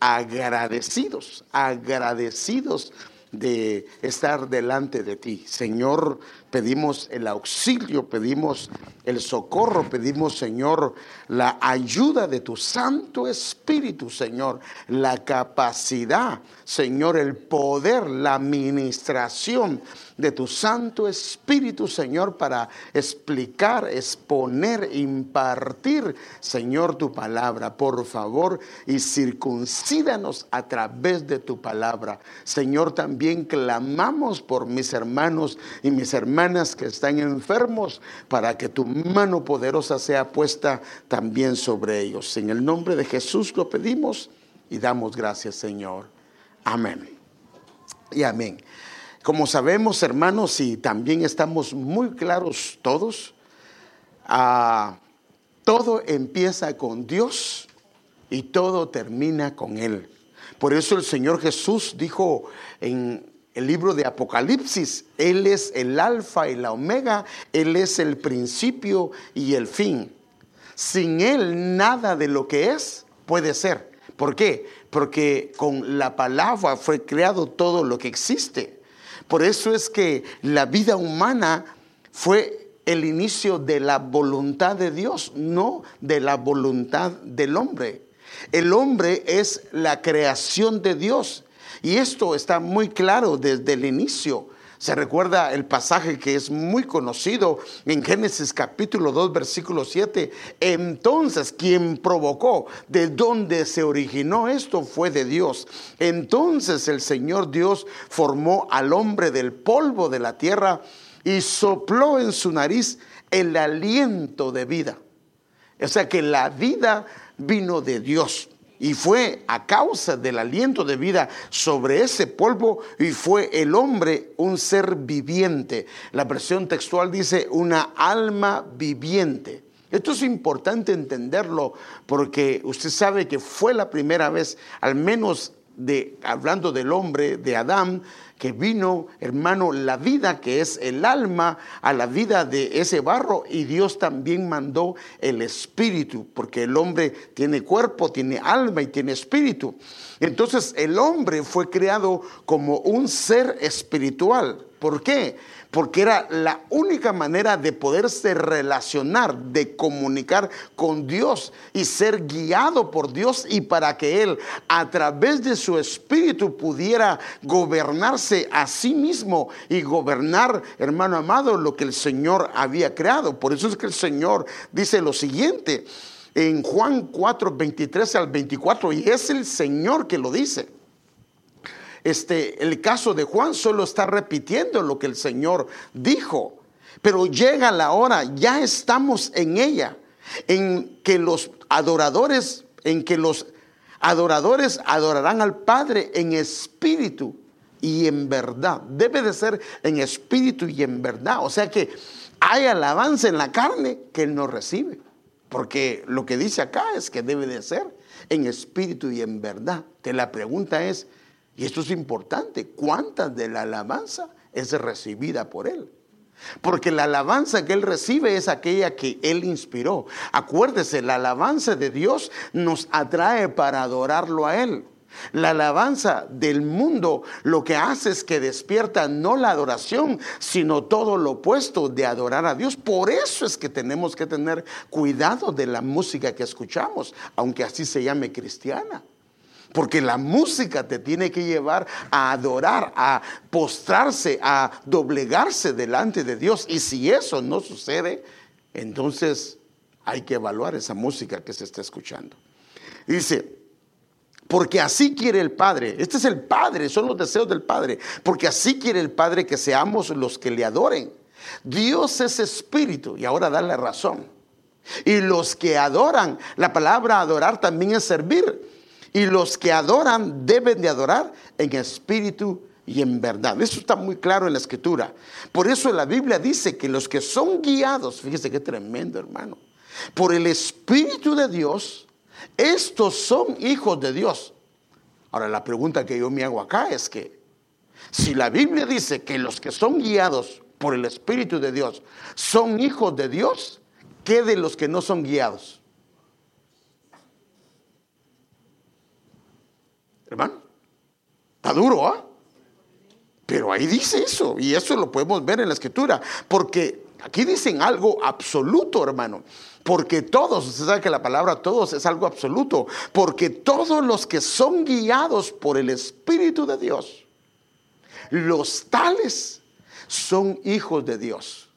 agradecidos, agradecidos de estar delante de ti. Señor, pedimos el auxilio, pedimos el socorro, pedimos, Señor, la ayuda de tu Santo Espíritu, Señor, la capacidad, Señor, el poder, la administración de tu Santo Espíritu, Señor, para explicar, exponer, impartir, Señor, tu palabra. Por favor, y circuncídanos a través de tu palabra. Señor, también clamamos por mis hermanos y mis hermanas que están enfermos, para que tu mano poderosa sea puesta también sobre ellos. En el nombre de Jesús lo pedimos y damos gracias, Señor. Amén. Y amén. Como sabemos, hermanos, y también estamos muy claros todos, ah, todo empieza con Dios y todo termina con Él. Por eso el Señor Jesús dijo en el libro de Apocalipsis, Él es el alfa y la omega, Él es el principio y el fin. Sin Él nada de lo que es puede ser. ¿Por qué? Porque con la palabra fue creado todo lo que existe. Por eso es que la vida humana fue el inicio de la voluntad de Dios, no de la voluntad del hombre. El hombre es la creación de Dios. Y esto está muy claro desde el inicio. Se recuerda el pasaje que es muy conocido en Génesis capítulo 2, versículo 7. Entonces, quien provocó, de dónde se originó esto, fue de Dios. Entonces el Señor Dios formó al hombre del polvo de la tierra y sopló en su nariz el aliento de vida. O sea que la vida vino de Dios. Y fue a causa del aliento de vida sobre ese polvo y fue el hombre un ser viviente. La versión textual dice una alma viviente. Esto es importante entenderlo porque usted sabe que fue la primera vez, al menos de, hablando del hombre, de Adán, que vino, hermano, la vida que es el alma a la vida de ese barro y Dios también mandó el espíritu, porque el hombre tiene cuerpo, tiene alma y tiene espíritu. Entonces el hombre fue creado como un ser espiritual. ¿Por qué? porque era la única manera de poderse relacionar, de comunicar con Dios y ser guiado por Dios y para que Él a través de su espíritu pudiera gobernarse a sí mismo y gobernar, hermano amado, lo que el Señor había creado. Por eso es que el Señor dice lo siguiente en Juan 4, 23 al 24, y es el Señor que lo dice este, el caso de Juan solo está repitiendo lo que el Señor dijo. Pero llega la hora, ya estamos en ella, en que los adoradores, en que los adoradores adorarán al Padre en espíritu y en verdad. Debe de ser en espíritu y en verdad. O sea que hay alabanza en la carne que Él no recibe. Porque lo que dice acá es que debe de ser en espíritu y en verdad. Que la pregunta es, y esto es importante. ¿Cuántas de la alabanza es recibida por Él? Porque la alabanza que Él recibe es aquella que Él inspiró. Acuérdese, la alabanza de Dios nos atrae para adorarlo a Él. La alabanza del mundo lo que hace es que despierta no la adoración, sino todo lo opuesto de adorar a Dios. Por eso es que tenemos que tener cuidado de la música que escuchamos, aunque así se llame cristiana. Porque la música te tiene que llevar a adorar, a postrarse, a doblegarse delante de Dios. Y si eso no sucede, entonces hay que evaluar esa música que se está escuchando. Dice, porque así quiere el Padre. Este es el Padre, son los deseos del Padre. Porque así quiere el Padre que seamos los que le adoren. Dios es espíritu y ahora da la razón. Y los que adoran, la palabra adorar también es servir. Y los que adoran deben de adorar en espíritu y en verdad. Eso está muy claro en la escritura. Por eso la Biblia dice que los que son guiados, fíjese qué tremendo hermano, por el Espíritu de Dios, estos son hijos de Dios. Ahora la pregunta que yo me hago acá es que si la Biblia dice que los que son guiados por el Espíritu de Dios son hijos de Dios, ¿qué de los que no son guiados? Hermano, está duro, ¿ah? Pero ahí dice eso, y eso lo podemos ver en la escritura, porque aquí dicen algo absoluto, hermano. Porque todos, usted sabe que la palabra todos es algo absoluto, porque todos los que son guiados por el Espíritu de Dios, los tales son hijos de Dios.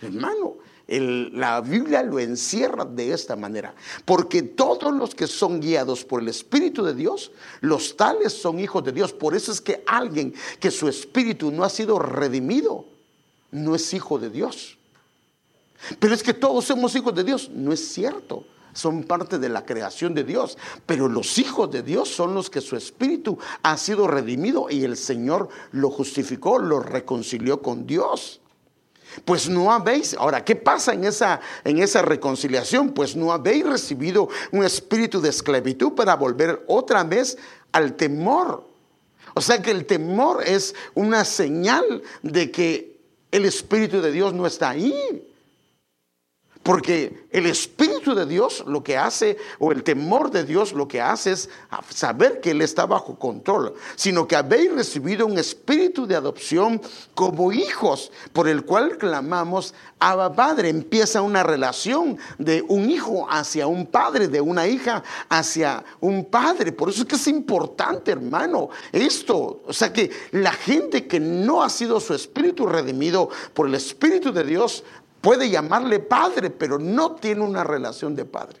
Hermano, la Biblia lo encierra de esta manera, porque todos los que son guiados por el Espíritu de Dios, los tales son hijos de Dios. Por eso es que alguien que su espíritu no ha sido redimido, no es hijo de Dios. Pero es que todos somos hijos de Dios. No es cierto. Son parte de la creación de Dios. Pero los hijos de Dios son los que su espíritu ha sido redimido y el Señor lo justificó, lo reconcilió con Dios. Pues no habéis, ahora, ¿qué pasa en esa, en esa reconciliación? Pues no habéis recibido un espíritu de esclavitud para volver otra vez al temor. O sea que el temor es una señal de que el Espíritu de Dios no está ahí. Porque el Espíritu de Dios lo que hace, o el temor de Dios lo que hace es saber que Él está bajo control, sino que habéis recibido un espíritu de adopción como hijos, por el cual clamamos, Abba Padre. Empieza una relación de un hijo hacia un padre, de una hija hacia un padre. Por eso es que es importante, hermano, esto. O sea que la gente que no ha sido su espíritu redimido por el Espíritu de Dios, Puede llamarle padre, pero no tiene una relación de padre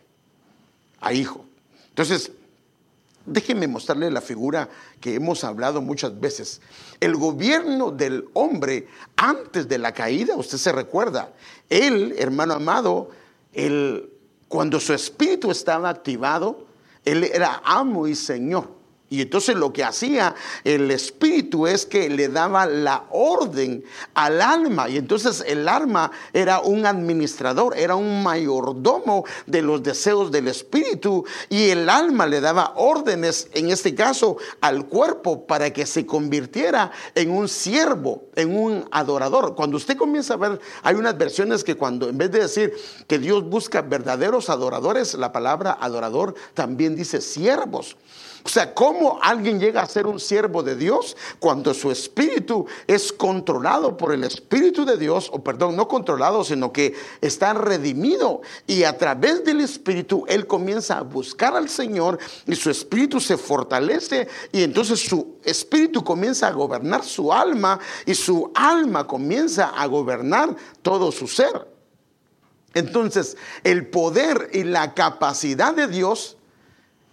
a hijo. Entonces, déjenme mostrarle la figura que hemos hablado muchas veces. El gobierno del hombre antes de la caída, usted se recuerda, él, hermano amado, él, cuando su espíritu estaba activado, él era amo y señor. Y entonces lo que hacía el espíritu es que le daba la orden al alma. Y entonces el alma era un administrador, era un mayordomo de los deseos del espíritu. Y el alma le daba órdenes, en este caso, al cuerpo para que se convirtiera en un siervo, en un adorador. Cuando usted comienza a ver, hay unas versiones que cuando en vez de decir que Dios busca verdaderos adoradores, la palabra adorador también dice siervos. O sea, ¿cómo alguien llega a ser un siervo de Dios cuando su espíritu es controlado por el Espíritu de Dios? O perdón, no controlado, sino que está redimido. Y a través del Espíritu él comienza a buscar al Señor y su espíritu se fortalece y entonces su espíritu comienza a gobernar su alma y su alma comienza a gobernar todo su ser. Entonces, el poder y la capacidad de Dios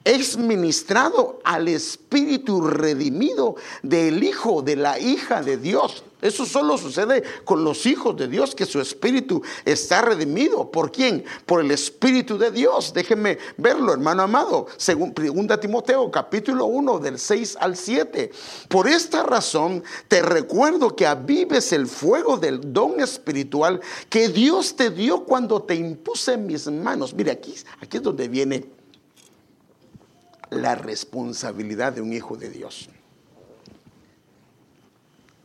es ministrado al espíritu redimido del hijo, de la hija de Dios. Eso solo sucede con los hijos de Dios, que su espíritu está redimido. ¿Por quién? Por el espíritu de Dios. Déjenme verlo, hermano amado. Según 2 Timoteo, capítulo 1, del 6 al 7. Por esta razón te recuerdo que avives el fuego del don espiritual que Dios te dio cuando te impuse en mis manos. Mire, aquí, aquí es donde viene la responsabilidad de un hijo de Dios.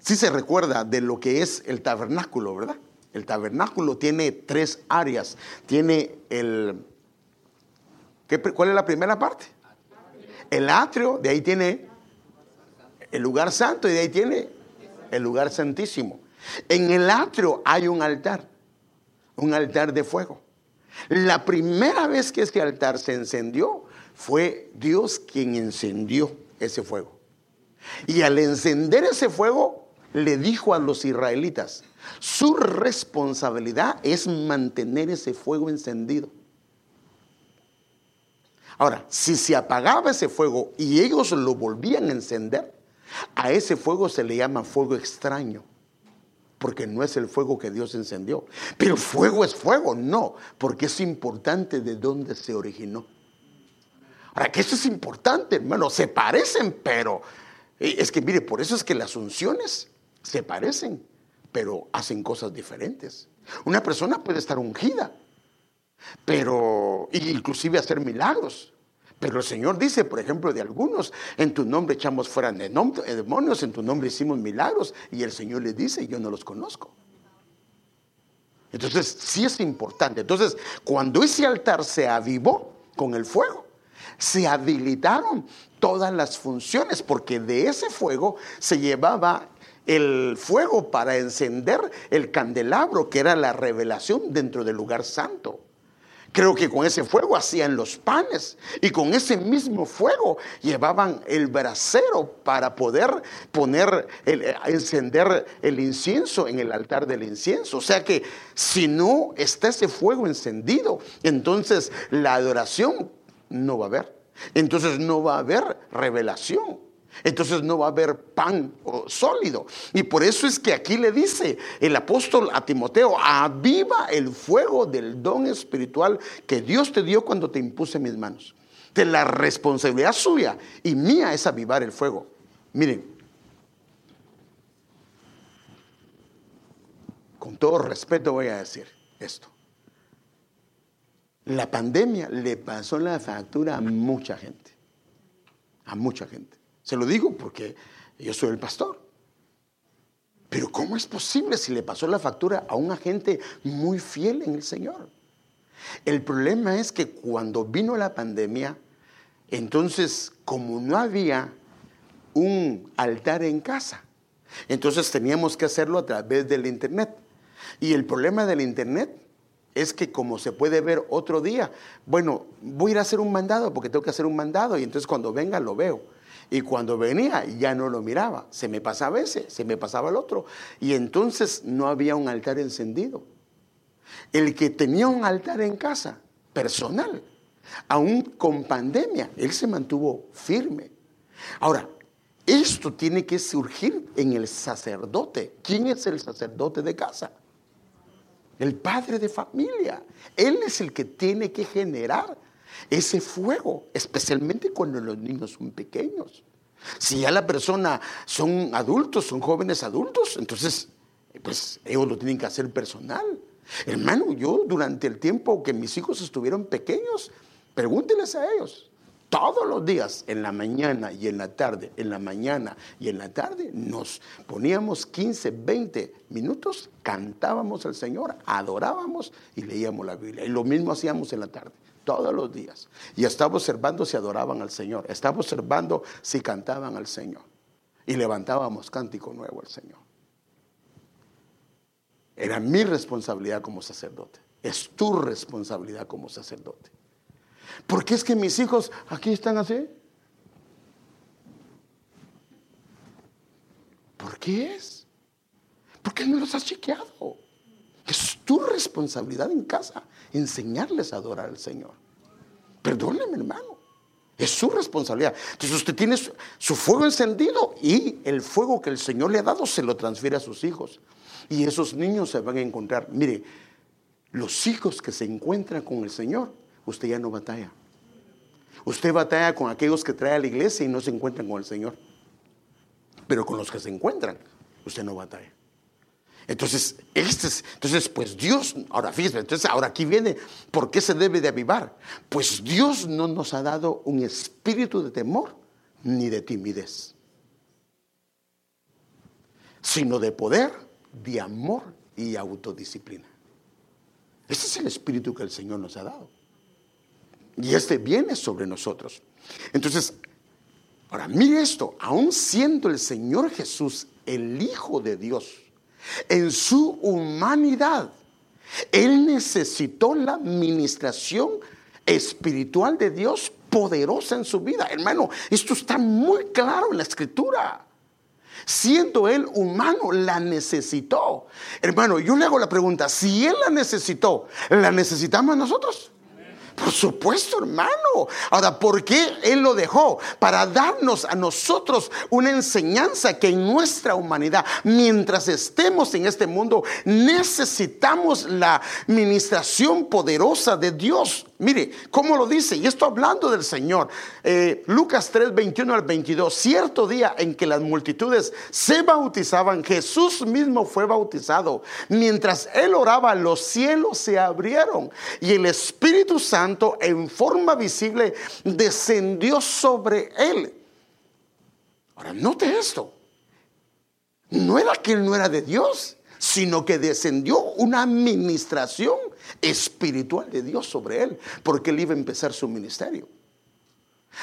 Si se recuerda de lo que es el tabernáculo, ¿verdad? El tabernáculo tiene tres áreas. Tiene el... ¿Cuál es la primera parte? El atrio, de ahí tiene el lugar santo y de ahí tiene el lugar santísimo. En el atrio hay un altar, un altar de fuego. La primera vez que este altar se encendió fue Dios quien encendió ese fuego. Y al encender ese fuego, le dijo a los israelitas, su responsabilidad es mantener ese fuego encendido. Ahora, si se apagaba ese fuego y ellos lo volvían a encender, a ese fuego se le llama fuego extraño, porque no es el fuego que Dios encendió. Pero fuego es fuego, no, porque es importante de dónde se originó. Ahora, que eso es importante, hermano, se parecen, pero es que mire, por eso es que las unciones se parecen, pero hacen cosas diferentes. Una persona puede estar ungida, pero inclusive hacer milagros. Pero el Señor dice, por ejemplo, de algunos, en tu nombre echamos fuera demonios, en tu nombre hicimos milagros, y el Señor le dice, yo no los conozco. Entonces, sí es importante. Entonces, cuando ese altar se avivó con el fuego, se habilitaron todas las funciones, porque de ese fuego se llevaba el fuego para encender el candelabro, que era la revelación dentro del lugar santo. Creo que con ese fuego hacían los panes y con ese mismo fuego llevaban el brasero para poder poner, el, encender el incienso en el altar del incienso. O sea que si no está ese fuego encendido, entonces la adoración no va a haber. Entonces no va a haber revelación. Entonces no va a haber pan sólido. Y por eso es que aquí le dice el apóstol a Timoteo, aviva el fuego del don espiritual que Dios te dio cuando te impuse mis manos. De la responsabilidad suya y mía es avivar el fuego. Miren, con todo respeto voy a decir esto. La pandemia le pasó la factura a mucha gente. A mucha gente. Se lo digo porque yo soy el pastor. Pero ¿cómo es posible si le pasó la factura a un agente muy fiel en el Señor? El problema es que cuando vino la pandemia, entonces como no había un altar en casa, entonces teníamos que hacerlo a través del Internet. Y el problema del Internet es que como se puede ver otro día, bueno, voy a ir a hacer un mandado porque tengo que hacer un mandado y entonces cuando venga lo veo. Y cuando venía ya no lo miraba, se me pasaba ese, se me pasaba el otro. Y entonces no había un altar encendido. El que tenía un altar en casa, personal, aún con pandemia, él se mantuvo firme. Ahora, esto tiene que surgir en el sacerdote. ¿Quién es el sacerdote de casa? El padre de familia. Él es el que tiene que generar ese fuego, especialmente cuando los niños son pequeños. Si ya la persona son adultos, son jóvenes adultos, entonces, pues ellos lo tienen que hacer personal. Hermano, yo durante el tiempo que mis hijos estuvieron pequeños, pregúnteles a ellos todos los días, en la mañana y en la tarde, en la mañana y en la tarde, nos poníamos 15, 20 minutos, cantábamos al Señor, adorábamos y leíamos la Biblia. Y lo mismo hacíamos en la tarde, todos los días. Y estaba observando si adoraban al Señor, estaba observando si cantaban al Señor. Y levantábamos cántico nuevo al Señor. Era mi responsabilidad como sacerdote. Es tu responsabilidad como sacerdote. ¿Por qué es que mis hijos aquí están así? ¿Por qué es? ¿Por qué no los has chequeado? Es tu responsabilidad en casa enseñarles a adorar al Señor. Perdóneme, hermano. Es su responsabilidad. Entonces usted tiene su, su, fuego encendido y el fuego que el Señor le ha dado se lo transfiere a sus hijos. Y esos niños se van a encontrar. Mire, los hijos que se encuentran con el Señor usted ya no batalla. Usted batalla con aquellos que trae a la iglesia y no se encuentran con el Señor. Pero con los que se encuentran, usted no batalla. Entonces, este es, entonces, pues Dios, ahora fíjese, entonces ahora aquí viene, ¿por qué se debe de avivar? Pues Dios no nos ha dado un espíritu de temor ni de timidez, sino de poder, de amor y autodisciplina. Ese es el espíritu que el Señor nos ha dado. Y este viene sobre nosotros. Entonces, ahora mire esto, aún siendo el Señor Jesús el Hijo de Dios, en su humanidad, Él necesitó la administración espiritual de Dios poderosa en su vida. Hermano, esto está muy claro en la escritura. Siendo Él humano, la necesitó. Hermano, yo le hago la pregunta, si Él la necesitó, ¿la necesitamos nosotros? Por supuesto, hermano. Ahora, ¿por qué Él lo dejó? Para darnos a nosotros una enseñanza que en nuestra humanidad, mientras estemos en este mundo, necesitamos la ministración poderosa de Dios. Mire, ¿cómo lo dice? Y esto hablando del Señor. Eh, Lucas 3, 21 al 22. Cierto día en que las multitudes se bautizaban, Jesús mismo fue bautizado. Mientras él oraba, los cielos se abrieron y el Espíritu Santo en forma visible descendió sobre él. Ahora, note esto. No era que él no era de Dios, sino que descendió una administración espiritual de Dios sobre él, porque él iba a empezar su ministerio.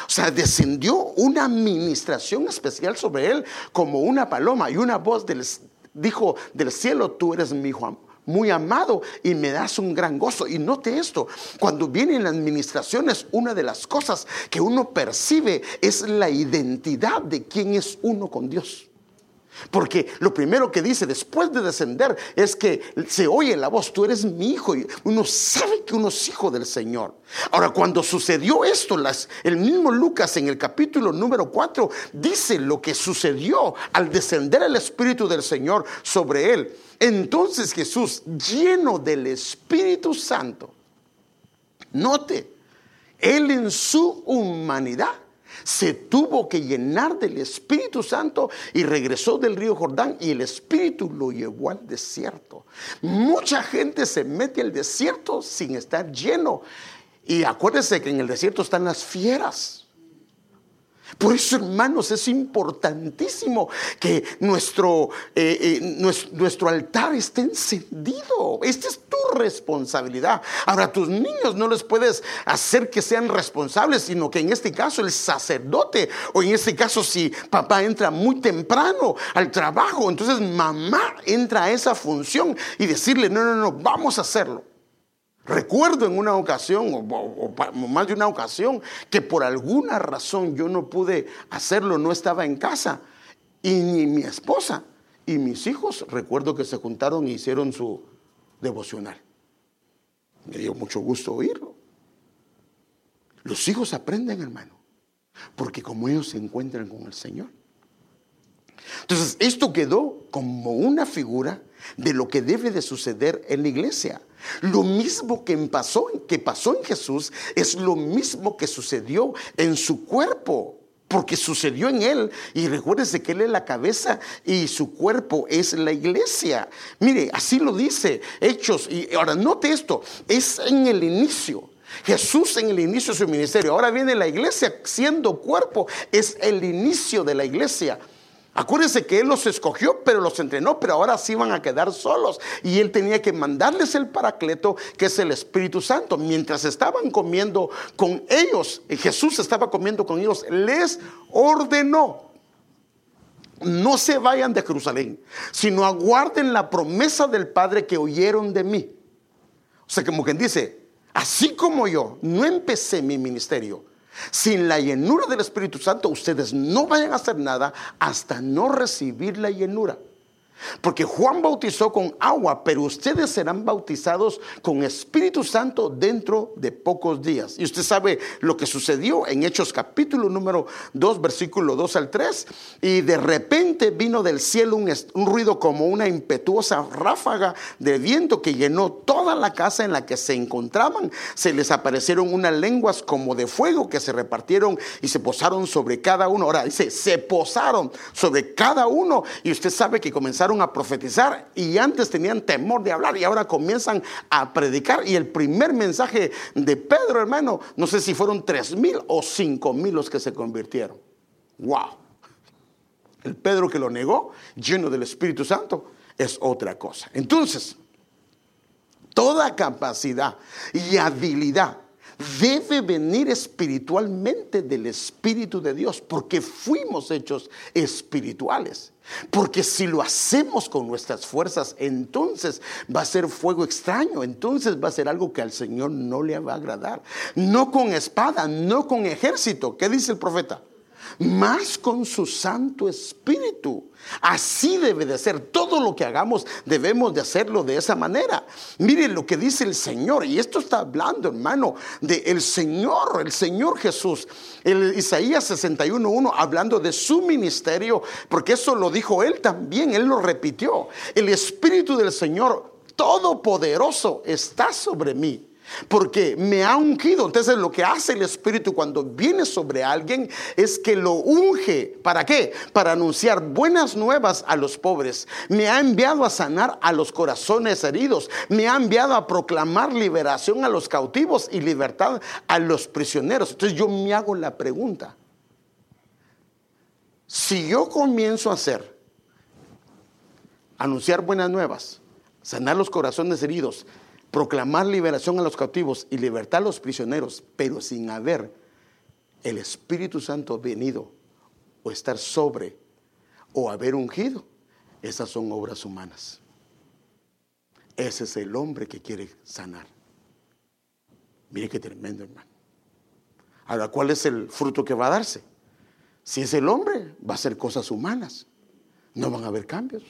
O sea, descendió una administración especial sobre él como una paloma y una voz del, dijo del cielo, tú eres mi hijo muy amado y me das un gran gozo. Y note esto, cuando vienen las administraciones, una de las cosas que uno percibe es la identidad de quién es uno con Dios. Porque lo primero que dice después de descender es que se oye la voz, tú eres mi hijo, y uno sabe que uno es hijo del Señor. Ahora, cuando sucedió esto, el mismo Lucas en el capítulo número 4 dice lo que sucedió al descender el Espíritu del Señor sobre él. Entonces Jesús, lleno del Espíritu Santo, note, él en su humanidad se tuvo que llenar del Espíritu Santo y regresó del río Jordán y el Espíritu lo llevó al desierto. Mucha gente se mete al desierto sin estar lleno. Y acuérdese que en el desierto están las fieras. Por eso, hermanos, es importantísimo que nuestro, eh, eh, nuestro, altar esté encendido. Esta es tu responsabilidad. Ahora, a tus niños no les puedes hacer que sean responsables, sino que en este caso el sacerdote, o en este caso si papá entra muy temprano al trabajo, entonces mamá entra a esa función y decirle, no, no, no, vamos a hacerlo. Recuerdo en una ocasión, o, más de una ocasión, que por alguna razón yo no pude hacerlo, no estaba en casa, y ni mi esposa y mis hijos, recuerdo que se juntaron e hicieron su devocional. Me dio mucho gusto oírlo. Los hijos aprenden, hermano, porque como ellos se encuentran con el Señor. Entonces, esto quedó como una figura de lo que debe de suceder en la iglesia. Lo mismo que pasó, que pasó en Jesús es lo mismo que sucedió en su cuerpo porque sucedió en él. Y recuérdese que él es la cabeza y su cuerpo es la iglesia. Mire, así lo dice Hechos. Y ahora note esto, es en el inicio. Jesús en el inicio de su ministerio. Ahora viene la iglesia siendo cuerpo. Es el inicio de la iglesia. Acuérdense que Él los escogió, pero los entrenó, pero ahora sí van a quedar solos. Y Él tenía que mandarles el paracleto, que es el Espíritu Santo. Mientras estaban comiendo con ellos, Jesús estaba comiendo con ellos, les ordenó. No se vayan de Jerusalén, sino aguarden la promesa del Padre que oyeron de mí. O sea, como quien dice, así como yo no empecé mi ministerio, sin la llenura del Espíritu Santo, ustedes no vayan a hacer nada hasta no recibir la llenura. Porque Juan bautizó con agua, pero ustedes serán bautizados con Espíritu Santo dentro de pocos días. Y usted sabe lo que sucedió en Hechos capítulo número 2, versículo 2 al 3. Y de repente vino del cielo un, un ruido como una impetuosa ráfaga de viento que llenó toda la casa en la que se encontraban. Se les aparecieron unas lenguas como de fuego que se repartieron y se posaron sobre cada uno. Ahora dice, se posaron sobre cada uno. Y usted sabe que comenzaron a profetizar y antes tenían temor de hablar y ahora comienzan a predicar. Y el primer mensaje de Pedro, hermano, no sé si fueron tres mil o cinco mil los que se convirtieron. ¡Wow! El Pedro que lo negó, lleno del Espíritu Santo, es otra cosa. Entonces, toda capacidad y habilidad debe venir espiritualmente del Espíritu de Dios, porque fuimos hechos espirituales. Porque si lo hacemos con nuestras fuerzas, entonces va a ser fuego extraño, entonces va a ser algo que al Señor no le va a agradar. No con espada, no con ejército. ¿Qué dice el profeta? Más con su Santo Espíritu. Así debe de ser. Todo lo que hagamos debemos de hacerlo de esa manera. Miren lo que dice el Señor. Y esto está hablando, hermano, de el Señor, el Señor Jesús. El Isaías 61.1 hablando de su ministerio, porque eso lo dijo él también, él lo repitió. El Espíritu del Señor Todopoderoso está sobre mí porque me ha ungido. Entonces lo que hace el Espíritu cuando viene sobre alguien es que lo unge. ¿Para qué? Para anunciar buenas nuevas a los pobres. Me ha enviado a sanar a los corazones heridos. Me ha enviado a proclamar liberación a los cautivos y libertad a los prisioneros. Entonces yo me hago la pregunta. Si yo comienzo a hacer, anunciar buenas nuevas, sanar los corazones heridos, proclamar liberación a los cautivos y libertad a los prisioneros, pero sin haber el Espíritu Santo venido o estar sobre o haber ungido, esas son obras humanas. Ese es el hombre que quiere sanar. Mire qué tremendo, hermano. Ahora, ¿cuál es el fruto que va a darse? Si es el hombre, va a ser cosas humanas. No van a haber cambios.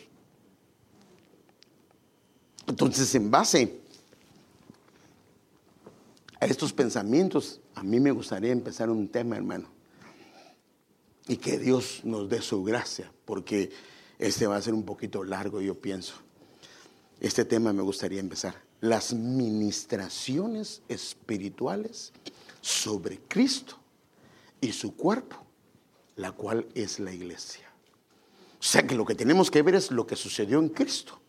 Entonces, en base a estos pensamientos, a mí me gustaría empezar un tema, hermano. Y que Dios nos dé su gracia, porque este va a ser un poquito largo, yo pienso. Este tema me gustaría empezar. Las ministraciones espirituales sobre Cristo y su cuerpo, la cual es la iglesia. O sea que lo que tenemos que ver es lo que sucedió en Cristo,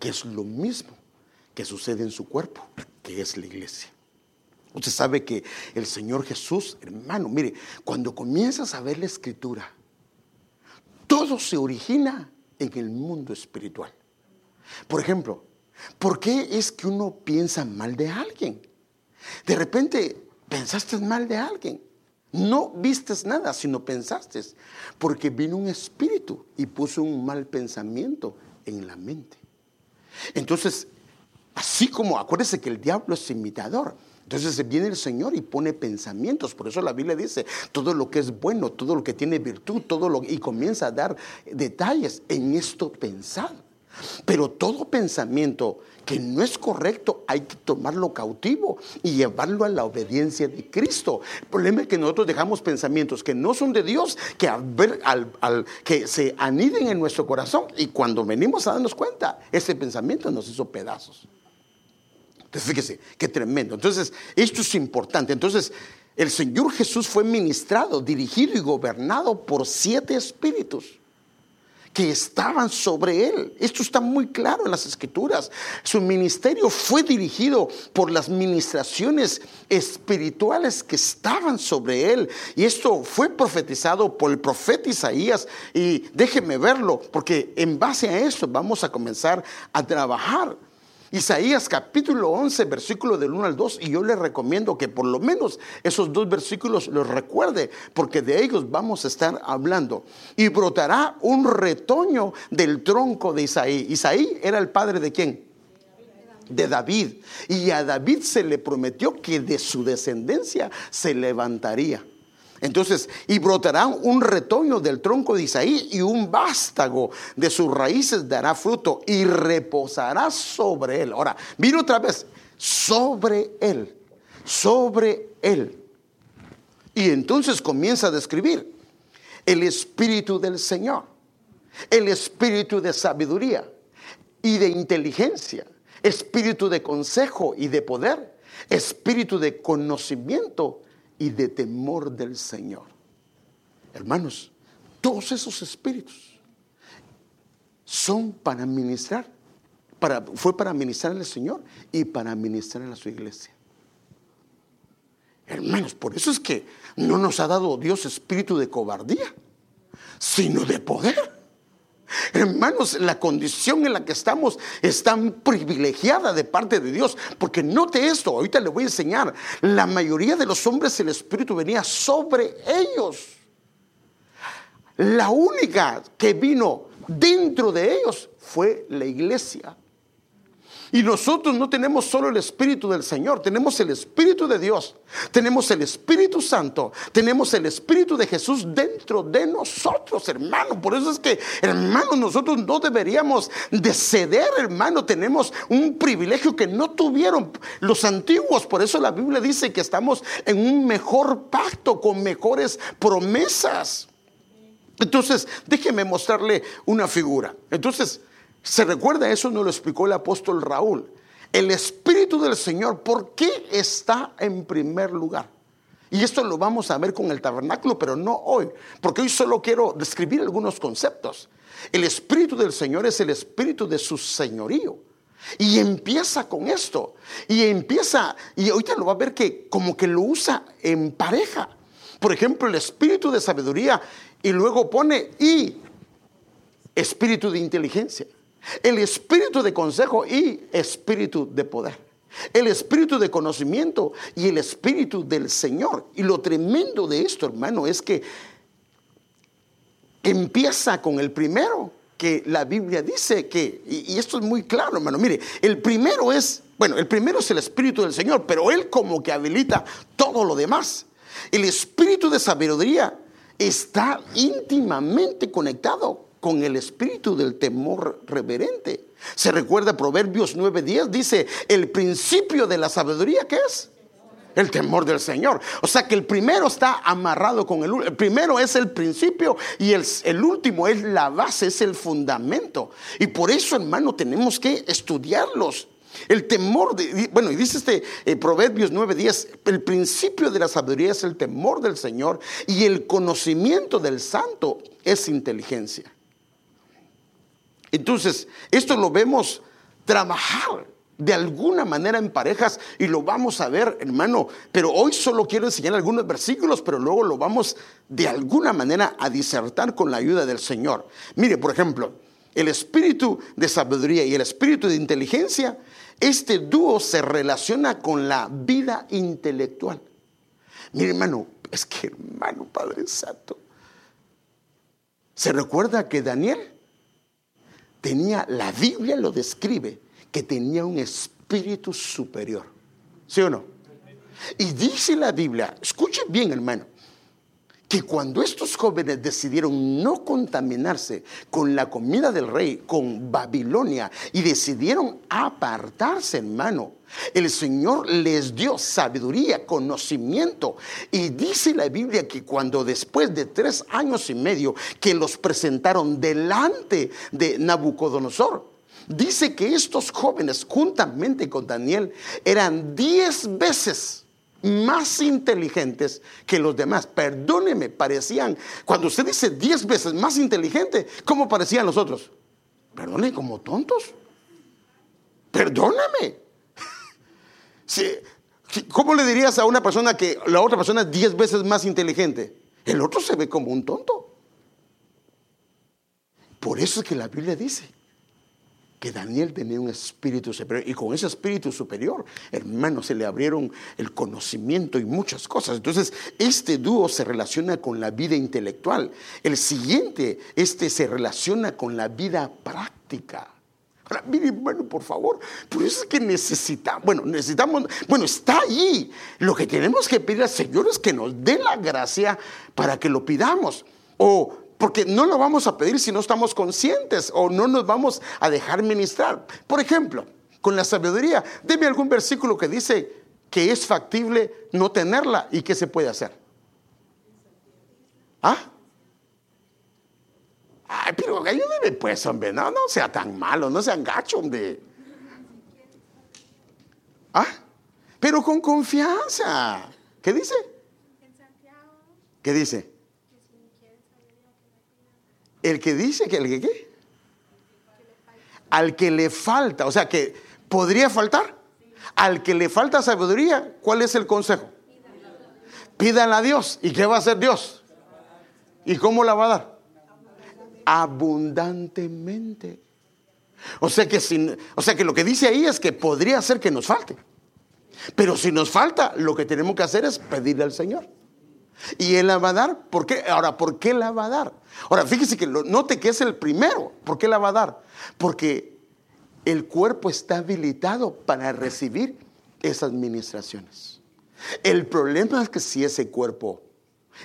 que es lo mismo que sucede en su cuerpo, que es la iglesia. Usted sabe que el Señor Jesús, hermano, mire, cuando comienzas a ver la escritura, todo se origina en el mundo espiritual. Por ejemplo, ¿por qué es que uno piensa mal de alguien? De repente pensaste mal de alguien. No vistes nada, sino pensaste, porque vino un espíritu y puso un mal pensamiento en la mente. Entonces, así como acuérdese que el diablo es imitador, entonces viene el Señor y pone pensamientos. Por eso la Biblia dice, todo lo que es bueno, todo lo que tiene virtud, todo lo y comienza a dar detalles en esto pensar. Pero todo pensamiento que no es correcto hay que tomarlo cautivo y llevarlo a la obediencia de Cristo. El problema es que nosotros dejamos pensamientos que no son de Dios, que se aniden en nuestro corazón y cuando venimos a darnos cuenta, ese pensamiento nos hizo pedazos. Entonces, fíjese, qué tremendo. Entonces, esto es importante. Entonces, el Señor Jesús fue ministrado, dirigido y gobernado por siete espíritus que estaban sobre él. Esto está muy claro en las escrituras. Su ministerio fue dirigido por las ministraciones espirituales que estaban sobre él. Y esto fue profetizado por el profeta Isaías. Y déjeme verlo, porque en base a eso vamos a comenzar a trabajar. Isaías capítulo 11, versículo del 1 al 2, y yo le recomiendo que por lo menos esos dos versículos los recuerde, porque de ellos vamos a estar hablando. Y brotará un retoño del tronco de Isaí. Isaí era el padre de quién? De David. Y a David se le prometió que de su descendencia se levantaría. Entonces, y brotará un retoño del tronco de Isaí y un vástago de sus raíces dará fruto y reposará sobre él. Ahora, mire otra vez, sobre él, sobre él. Y entonces comienza a describir el espíritu del Señor, el espíritu de sabiduría y de inteligencia, espíritu de consejo y de poder, espíritu de conocimiento y de temor del Señor. Hermanos, todos esos espíritus son para ministrar, para, fue para ministrar al Señor y para ministrar a su iglesia. Hermanos, por eso es que no nos ha dado Dios espíritu de cobardía, sino de poder. Hermanos, la condición en la que estamos es tan privilegiada de parte de Dios, porque note esto, ahorita le voy a enseñar, la mayoría de los hombres el Espíritu venía sobre ellos. La única que vino dentro de ellos fue la iglesia. Y nosotros no tenemos solo el Espíritu del Señor, tenemos el Espíritu de Dios, tenemos el Espíritu Santo, tenemos el Espíritu de Jesús dentro de nosotros, hermano. Por eso es que, hermano, nosotros no deberíamos de ceder, hermano. Tenemos un privilegio que no tuvieron los antiguos. Por eso la Biblia dice que estamos en un mejor pacto, con mejores promesas. Entonces, déjeme mostrarle una figura. Entonces, ¿Se recuerda eso? Nos lo explicó el apóstol Raúl. El Espíritu del Señor, ¿por qué está en primer lugar? Y esto lo vamos a ver con el tabernáculo, pero no hoy, porque hoy solo quiero describir algunos conceptos. El Espíritu del Señor es el Espíritu de su señorío. Y empieza con esto. Y empieza, y ahorita lo va a ver que como que lo usa en pareja. Por ejemplo, el Espíritu de sabiduría y luego pone y Espíritu de inteligencia el espíritu de consejo y espíritu de poder. el espíritu de conocimiento y el espíritu del Señor. Y lo tremendo de esto, hermano, es que empieza con el primero, que la Biblia dice que, y, esto es muy claro, hermano, mire, el primero es, bueno, el primero es el espíritu del Señor, pero Él como que habilita todo lo demás. El espíritu de sabiduría está íntimamente conectado con el espíritu del temor reverente. Se recuerda Proverbios 9:10, dice, el principio de la sabiduría, ¿qué es? El temor del Señor. O sea que el primero está amarrado con el El primero es el principio y el, el, último es la base, es el fundamento. Y por eso, hermano, tenemos que estudiarlos. El temor, de, bueno, y dice este eh, Proverbios 9:10, el principio de la sabiduría es el temor del Señor y el conocimiento del santo es inteligencia. Entonces, esto lo vemos trabajar de alguna manera en parejas y lo vamos a ver, hermano. Pero hoy solo quiero enseñar algunos versículos, pero luego lo vamos de alguna manera a disertar con la ayuda del Señor. Mire, por ejemplo, el espíritu de sabiduría y el espíritu de inteligencia, este dúo se relaciona con la vida intelectual. Mire, hermano, es que hermano Padre Santo, ¿se recuerda que Daniel tenía, la Biblia lo describe, que tenía un espíritu superior. ¿Sí o no? Y dice la Biblia, escuche bien hermano, que cuando estos jóvenes decidieron no contaminarse con la comida del rey, con Babilonia, y decidieron apartarse, hermano, el Señor les dio sabiduría, conocimiento. Y dice la Biblia que cuando después de tres años y medio que los presentaron delante de Nabucodonosor, dice que estos jóvenes, juntamente con Daniel, eran diez veces más inteligentes que los demás. Perdóneme, parecían, cuando usted dice diez veces más inteligente, ¿cómo parecían los otros? Perdone, como tontos. Perdóname. ¿Cómo le dirías a una persona que la otra persona es diez veces más inteligente? El otro se ve como un tonto. Por eso es que la Biblia dice que Daniel tenía un espíritu superior y con ese espíritu superior, hermano, se le abrieron el conocimiento y muchas cosas. Entonces, este dúo se relaciona con la vida intelectual. El siguiente, este se relaciona con la vida práctica. Ahora, mire, hermano, por favor, por eso es que necesitamos, bueno, necesitamos, bueno, está ahí. Lo que tenemos que pedir al Señor es que nos dé la gracia para que lo pidamos. O porque no lo vamos a pedir si no estamos conscientes o no nos vamos a dejar ministrar. Por ejemplo, con la sabiduría, deme algún versículo que dice que es factible no tenerla y qué se puede hacer. ¿Ah? Ay, pero ayúdeme pues, hombre, no, no sea tan malo, no sea gacho, hombre. ¿Ah? Pero con confianza. ¿Qué dice? ¿Qué dice? El que dice que el que qué? Al que le falta, o sea que podría faltar. Al que le falta sabiduría, ¿cuál es el consejo? Pídala a Dios. ¿Y qué va a hacer Dios? ¿Y cómo la va a dar? Abundantemente. O sea que sin, o sea que lo que dice ahí es que podría ser que nos falte. Pero si nos falta, lo que tenemos que hacer es pedirle al Señor. Y Él la va a dar. ¿Por qué? Ahora, ¿por qué la va a dar? Ahora, fíjese que note que es el primero. ¿Por qué la va a dar? Porque el cuerpo está habilitado para recibir esas ministraciones. El problema es que si ese cuerpo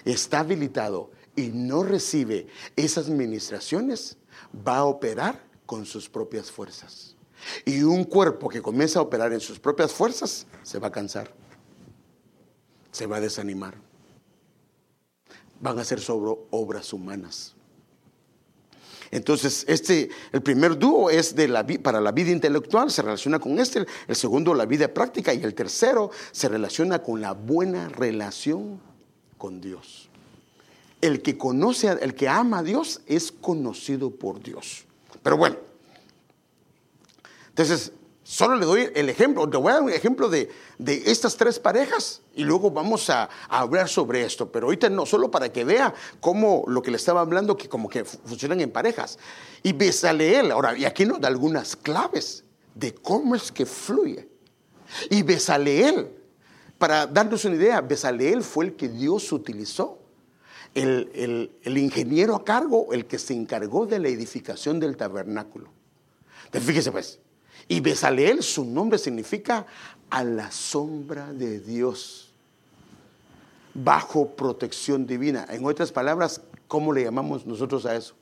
está habilitado y no recibe esas ministraciones, va a operar con sus propias fuerzas. Y un cuerpo que comienza a operar en sus propias fuerzas se va a cansar, se va a desanimar van a ser sobre obras humanas. Entonces, este, el primer dúo es de la, para la vida intelectual, se relaciona con este, el segundo la vida práctica y el tercero se relaciona con la buena relación con Dios. El que conoce, el que ama a Dios es conocido por Dios. Pero bueno, entonces Solo le doy el ejemplo, te voy a dar un ejemplo de, estas tres parejas y luego vamos a, hablar sobre esto. Pero ahorita no, solo para que vea cómo lo que le estaba hablando, que como que funcionan en parejas. Y sale él. Ahora, y aquí nos da algunas claves de cómo es que fluye. Y Besaleel, para darnos una idea, Besaleel fue el que Dios utilizó. El, el, ingeniero a cargo, el que se encargó de la edificación del tabernáculo. Fíjese pues, y Besaleel, su nombre significa a la sombra de Dios, bajo protección divina. En otras palabras, ¿cómo le llamamos nosotros a eso?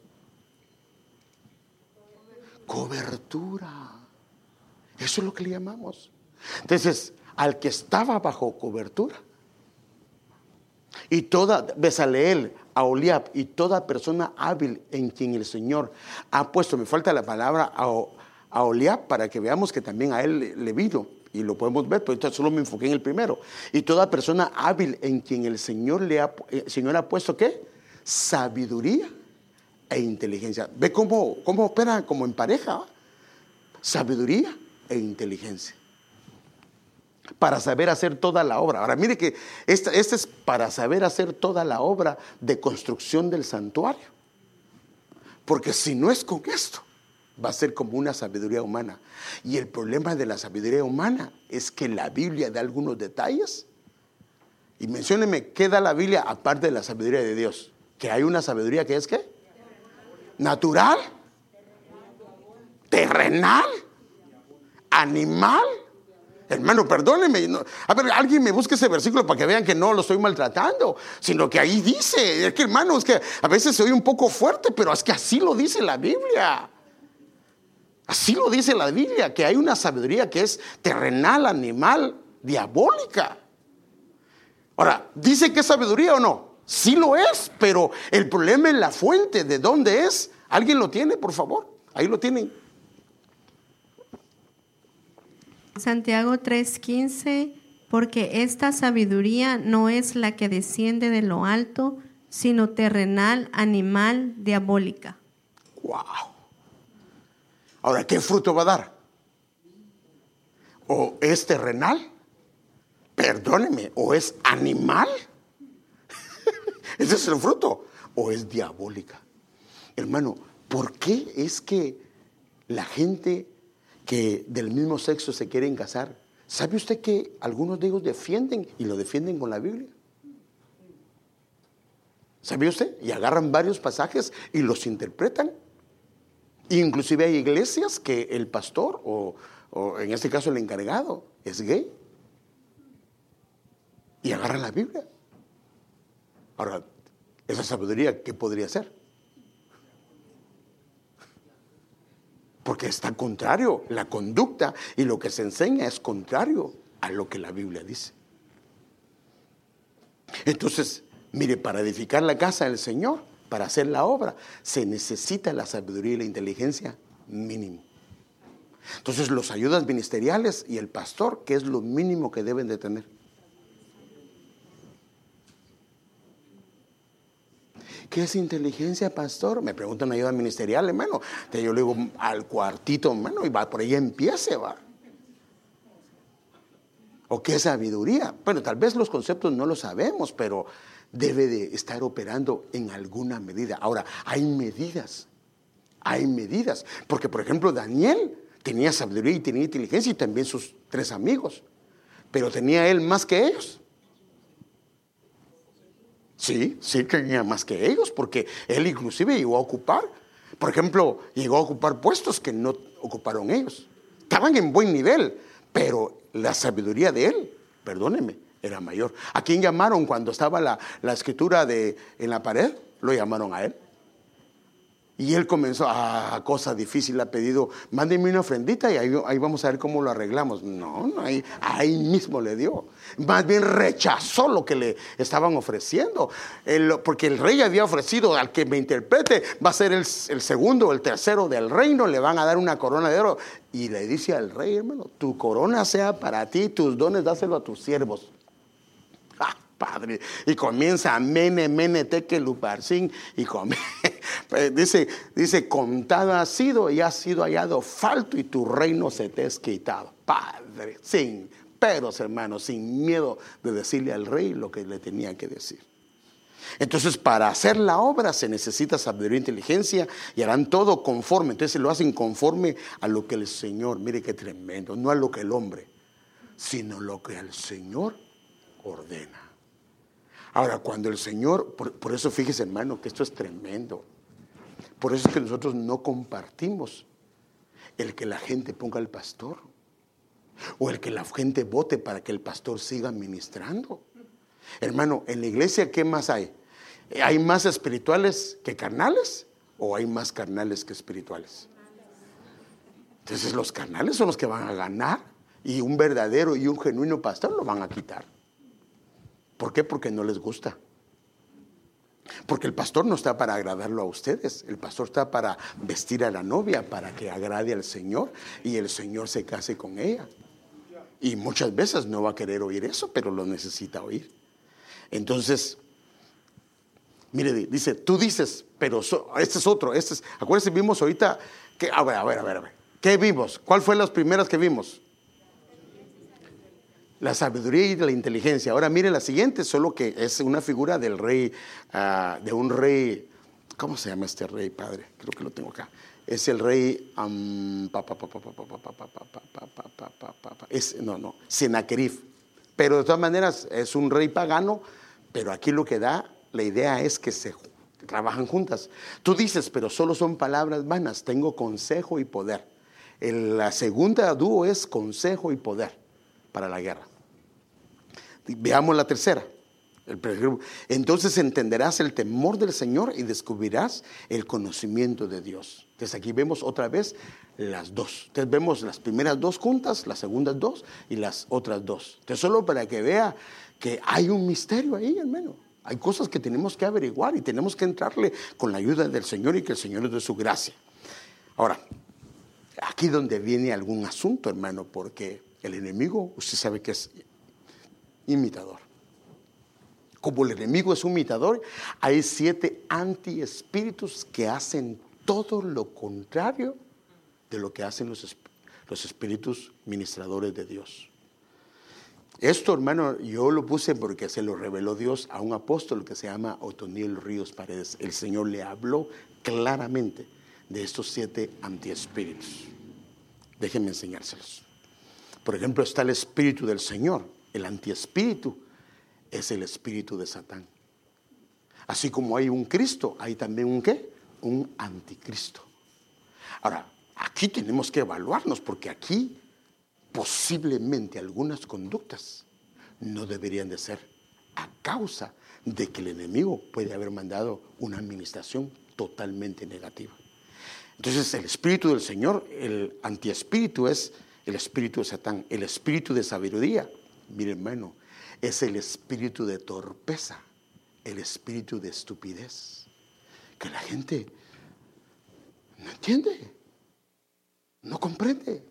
Cobertura. Eso es lo que le llamamos. Entonces, al que estaba bajo cobertura, y toda Besaleel, Aholiab y toda persona hábil en quien el Señor ha puesto, me falta la palabra Aholiab para que veamos que también a él le, vino y lo podemos ver, pero solo me enfoqué en el primero. Y toda persona hábil en quien el Señor le ha, el Señor ha puesto qué? Sabiduría e inteligencia. ¿Ve cómo, cómo opera como en pareja? Sabiduría e inteligencia para saber hacer toda la obra. Ahora, mire que esta, es para saber hacer toda la obra de construcción del santuario. Porque si no es con esto, va a ser como una sabiduría humana. Y el problema de la sabiduría humana es que la Biblia da algunos detalles. Y mencióneme, ¿qué da la Biblia aparte de la sabiduría de Dios? Que hay una sabiduría que es qué? Natural, terrenal, animal Hermano, perdóneme. a ver, alguien me busque ese versículo para que vean que no lo estoy maltratando, sino que ahí dice, es que hermano, es que a veces se oye un poco fuerte, pero es que así lo dice la Biblia. Así lo dice la Biblia, que hay una sabiduría que es terrenal, animal, diabólica. Ahora, ¿dice que es sabiduría o no? Sí lo es, pero el problema es la fuente, ¿de dónde es? ¿Alguien lo tiene, por favor? Ahí lo tienen. Santiago 3:15, porque esta sabiduría no es la que desciende de lo alto, sino terrenal, animal, diabólica. Wow. Ahora, ¿qué fruto va a dar? ¿O es terrenal? Perdóneme, ¿o es animal? Ese es el fruto. ¿O es diabólica? Hermano, ¿por qué es que la gente que del mismo sexo se quieren casar. ¿Sabe usted que algunos de ellos defienden y lo defienden con la Biblia? ¿Sabe usted? Y agarran varios pasajes y los interpretan. Inclusive hay iglesias que el pastor o, en este caso el encargado es gay. Y agarran la Biblia. Ahora, esa sabiduría, ¿qué podría ser? Porque está contrario, la conducta y lo que se enseña es contrario a lo que la Biblia dice. Entonces, mire, para edificar la casa del Señor, para hacer la obra, se necesita la sabiduría y la inteligencia mínimo. Entonces, los ayudas ministeriales y el pastor, ¿qué es lo mínimo que deben de tener? ¿Qué es inteligencia, pastor? Me preguntan ayuda ministerial, hermano. Yo le digo al cuartito, hermano, y va por ahí empiece, va. ¿O qué sabiduría? Bueno, tal vez los conceptos no los sabemos, pero debe de estar operando en alguna medida. Ahora, hay medidas, hay medidas. Porque, por ejemplo, Daniel tenía sabiduría y tenía inteligencia y también sus tres amigos. Pero tenía él más que ellos. Sí, sí tenía más que ellos, porque él inclusive llegó a ocupar, por ejemplo, llegó a ocupar puestos que no ocuparon ellos. Estaban en buen nivel, pero la sabiduría de él, perdóneme, era mayor. ¿A quién llamaron cuando estaba la, la escritura de, en la pared? Lo llamaron a él. Y él comenzó, a ah, cosa difícil, ha pedido, mándeme una ofrendita y ahí, vamos a ver cómo lo arreglamos. No, no ahí, ahí, mismo le dio. Más bien rechazó lo que le estaban ofreciendo. porque el rey había ofrecido al que me interprete, va a ser el, el segundo el tercero del reino, le van a dar una corona de oro. Y le dice al rey, hermano, tu corona sea para ti, tus dones dáselo a tus siervos. Padre. Y comienza mene, mene, teque, luparcín. Y pues dice, dice, contado ha sido y ha sido hallado falto y tu reino se te es quitado. Padre, sin peros, hermanos, sin miedo de decirle al rey lo que le tenía que decir. Entonces, para hacer la obra se necesita sabiduría e inteligencia y harán todo conforme. Entonces, lo hacen conforme a lo que el Señor, mire qué tremendo, no a lo que el hombre sino lo que el Señor ordena. Ahora, cuando el Señor, por, eso fíjese hermano, que esto es tremendo. Por eso es que nosotros no compartimos el que la gente ponga al pastor o el que la gente vote para que el pastor siga ministrando. Hermano, en la iglesia, ¿qué más hay? ¿Hay más espirituales que carnales o hay más carnales que espirituales? Entonces los carnales son los que van a ganar y un verdadero y un genuino pastor lo van a quitar. ¿Por qué? Porque no les gusta. Porque el pastor no está para agradarlo a ustedes, el pastor está para vestir a la novia, para que agrade al Señor y el Señor se case con ella. Y muchas veces no va a querer oír eso, pero lo necesita oír. Entonces, mire, dice, tú dices, pero este es otro, este es, acuérdense, vimos ahorita, a ver, a ver, a ver, a ver, ¿qué vimos? ¿Cuál fue las primeras que vimos? La sabiduría y la inteligencia. Ahora mire la siguiente, solo que es una figura del rey, de un rey, ¿cómo se llama este rey, padre? Creo que lo tengo acá. Es el rey, no, no, Senaquerif. Pero de todas maneras es un rey pagano, pero aquí lo que da, la idea es que se trabajan juntas. Tú dices, pero solo son palabras vanas, tengo consejo y poder. la segunda dúo es consejo y poder para la guerra. Veamos la tercera. Entonces entenderás el temor del Señor y descubrirás el conocimiento de Dios. Entonces aquí vemos otra vez las dos. Entonces vemos las primeras dos juntas, las segundas dos y las otras dos. Entonces solo para que vea que hay un misterio ahí, hermano. Hay cosas que tenemos que averiguar y tenemos que entrarle con la ayuda del Señor y que el Señor nos dé su gracia. Ahora, aquí donde viene algún asunto, hermano, porque el enemigo, usted sabe que es imitador. Como el enemigo es un imitador, hay siete antiespíritus que hacen todo lo contrario de lo que hacen los, los espíritus ministradores de Dios. Esto, hermano, yo lo puse porque se lo reveló Dios a un apóstol que se llama Otoniel Ríos Paredes. El Señor le habló claramente de estos siete antiespíritus. Déjenme enseñárselos. Por ejemplo, está el espíritu del Señor, el antiespíritu es el espíritu de Satán. Así como hay un Cristo, hay también un qué? Un anticristo. Ahora, aquí tenemos que evaluarnos porque aquí posiblemente algunas conductas no deberían de ser a causa de que el enemigo puede haber mandado una administración totalmente negativa. Entonces el espíritu del Señor, el antiespíritu es el espíritu de Satán, el espíritu de sabiduría Mire, hermano, es el espíritu de torpeza, el espíritu de estupidez, que la gente no entiende, no comprende.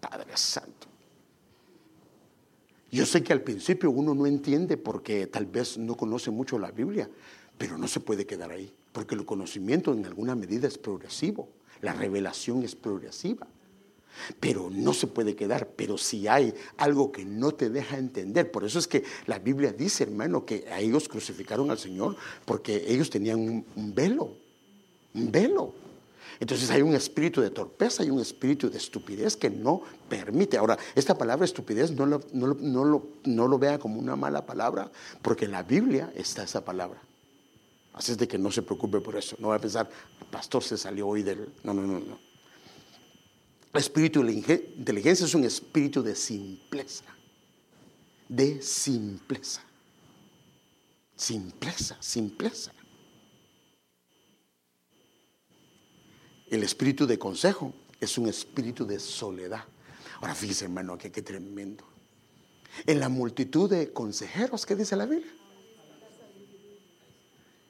Padre Santo. Yo sé que al principio uno no entiende porque tal vez no conoce mucho la Biblia, pero no se puede quedar ahí, porque el conocimiento en alguna medida es progresivo, la revelación es progresiva. Pero no se puede quedar, pero si hay algo que no te deja entender. Por eso es que la Biblia dice, hermano, que ellos crucificaron al Señor porque ellos tenían un, velo, un velo. Entonces hay un espíritu de torpeza y un espíritu de estupidez que no permite. Ahora, esta palabra estupidez no lo, no, lo, no lo vea como una mala palabra, porque en la Biblia está esa palabra. Así es de que no se preocupe por eso. No va a pensar, el pastor se salió hoy del... No, no, no, no. El espíritu de inteligencia es un espíritu de simpleza. De simpleza. Simpleza, simpleza. El espíritu de consejo es un espíritu de soledad. Ahora fíjese, hermano, que qué tremendo. En la multitud de consejeros, ¿qué dice la Biblia?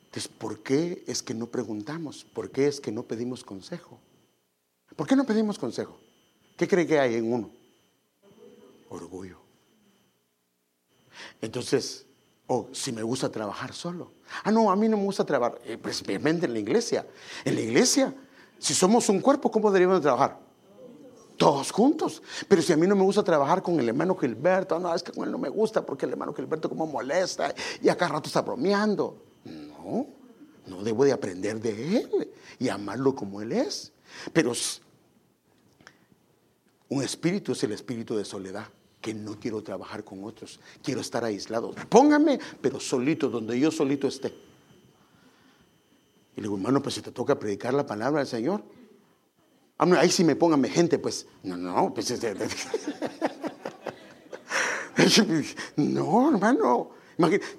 Entonces, ¿por qué es que no preguntamos? ¿Por qué es que no pedimos consejo? ¿Por qué no pedimos consejo? ¿Qué cree que hay en uno? Orgullo. Entonces, o si me gusta trabajar solo. Ah, no, a mí no me gusta trabajar, eh, principalmente en la iglesia. En la iglesia, si somos un cuerpo, ¿cómo deberíamos trabajar? Todos juntos. Pero si a mí no me gusta trabajar con el hermano Gilberto, no, es que con él no me gusta porque el hermano Gilberto como molesta y acá rato está bromeando. No, no debo de aprender de él y amarlo como él es. Pero Un espíritu es el espíritu de soledad, que no quiero trabajar con otros, quiero estar aislado. Póngame, pero solito, donde yo solito esté. Y le digo, hermano, pues si te toca predicar la palabra del Señor, ah, ahí sí me póngame gente, pues, no, no, pues, este, no, hermano,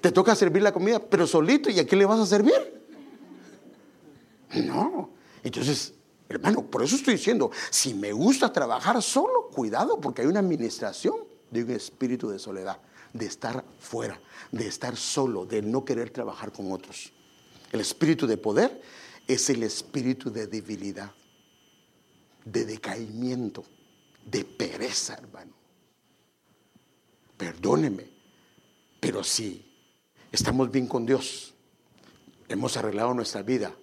te toca servir la comida, pero solito, ¿y a quién le vas a servir? No, entonces Hermano, por eso estoy diciendo, si me gusta trabajar solo, cuidado, porque hay una administración de un espíritu de soledad, de estar fuera, de estar solo, de no querer trabajar con otros. El espíritu de poder es el espíritu de debilidad, de decaimiento, de pereza, hermano. Perdóneme, pero si estamos bien con Dios, hemos arreglado nuestra vida,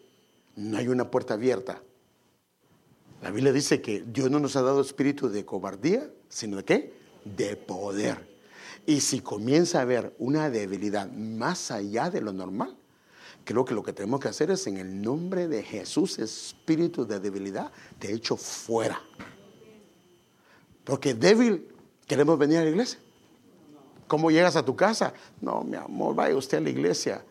no hay una puerta abierta, la Biblia dice que Dios no nos ha dado espíritu de cobardía, sino de qué? De poder. Y si comienza a haber una debilidad más allá de lo normal, creo que lo que tenemos que hacer es en el nombre de Jesús, espíritu de debilidad, te echo fuera. Porque débil, queremos venir a la iglesia. ¿Cómo llegas a tu casa? No, mi amor, vaya usted a la iglesia.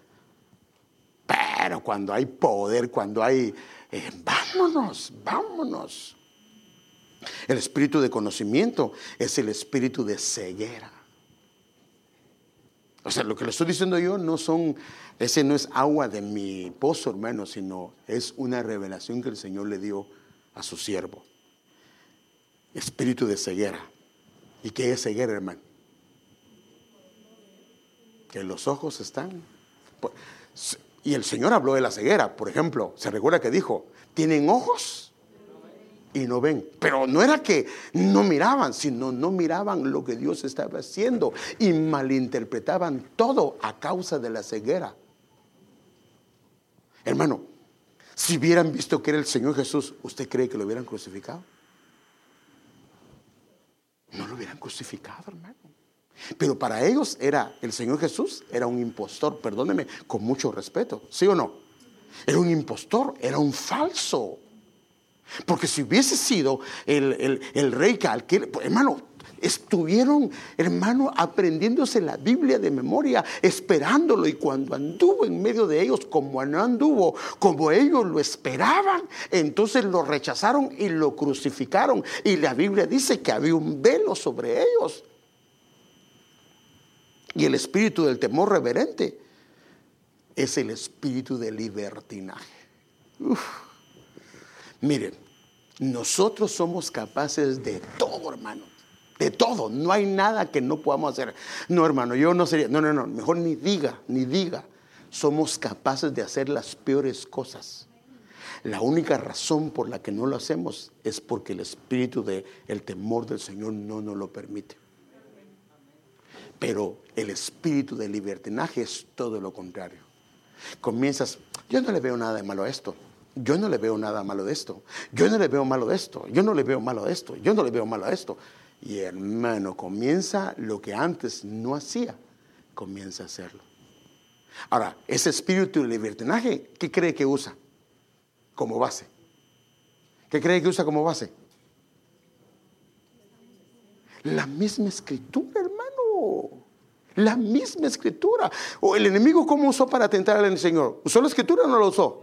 Pero cuando hay poder, cuando hay eh, vámonos, vámonos. El espíritu de conocimiento es el espíritu de ceguera. O sea, lo que le estoy diciendo yo no son, ese no es agua de mi pozo, hermano, sino es una revelación que el Señor le dio a su siervo. Espíritu de ceguera. ¿Y qué es ceguera, hermano? Que los ojos están. Y el Señor habló de la ceguera, por ejemplo, se recuerda que dijo, tienen ojos y no ven. Pero no era que no miraban, sino no miraban lo que Dios estaba haciendo y malinterpretaban todo a causa de la ceguera. Hermano, si hubieran visto que era el Señor Jesús, ¿usted cree que lo hubieran crucificado? No lo hubieran crucificado, hermano. Pero para ellos era el Señor Jesús, era un impostor, perdóneme, con mucho respeto, ¿sí o no? Era un impostor, era un falso. Porque si hubiese sido el, rey que, pues, hermano, estuvieron, hermano, aprendiéndose la Biblia de memoria, esperándolo. Y cuando anduvo en medio de ellos, como no anduvo, como ellos lo esperaban, entonces lo rechazaron y lo crucificaron. Y la Biblia dice que había un velo sobre ellos y el espíritu del temor reverente es el espíritu de libertinaje. Miren, nosotros somos capaces de todo, hermano. De todo. No hay nada que no podamos hacer. No, hermano, yo no sería. No, no, no. Mejor ni diga, ni diga. Somos capaces de hacer las peores cosas. La única razón por la que no lo hacemos es porque el espíritu del el temor del Señor no nos lo permite. Pero el espíritu de libertinaje es todo lo contrario. Comienzas, yo no le veo nada de malo a esto. Yo no le veo nada malo de esto. Yo no le veo malo de esto. Yo no le veo malo de esto. Yo no le veo malo a esto. Y hermano, comienza lo que antes no hacía, comienza a hacerlo. Ahora, ese espíritu de libertinaje, ¿qué cree que usa como base? ¿Qué cree que usa como base? La misma escritura, hermano. La misma escritura. O el enemigo, ¿cómo usó para tentar al Señor? ¿Usó la escritura o no lo usó?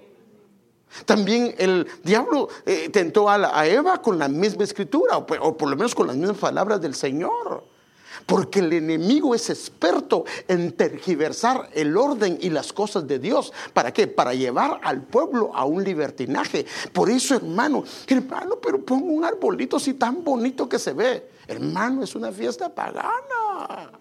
También el diablo eh, tentó a, Eva con la misma escritura, o por lo menos con las mismas palabras del Señor. Porque el enemigo es experto en tergiversar el orden y las cosas de Dios. ¿Para qué? Para llevar al pueblo a un libertinaje. Por eso, hermano, hermano, pero pongo un arbolito así tan bonito que se ve. Hermano, es una fiesta pagana.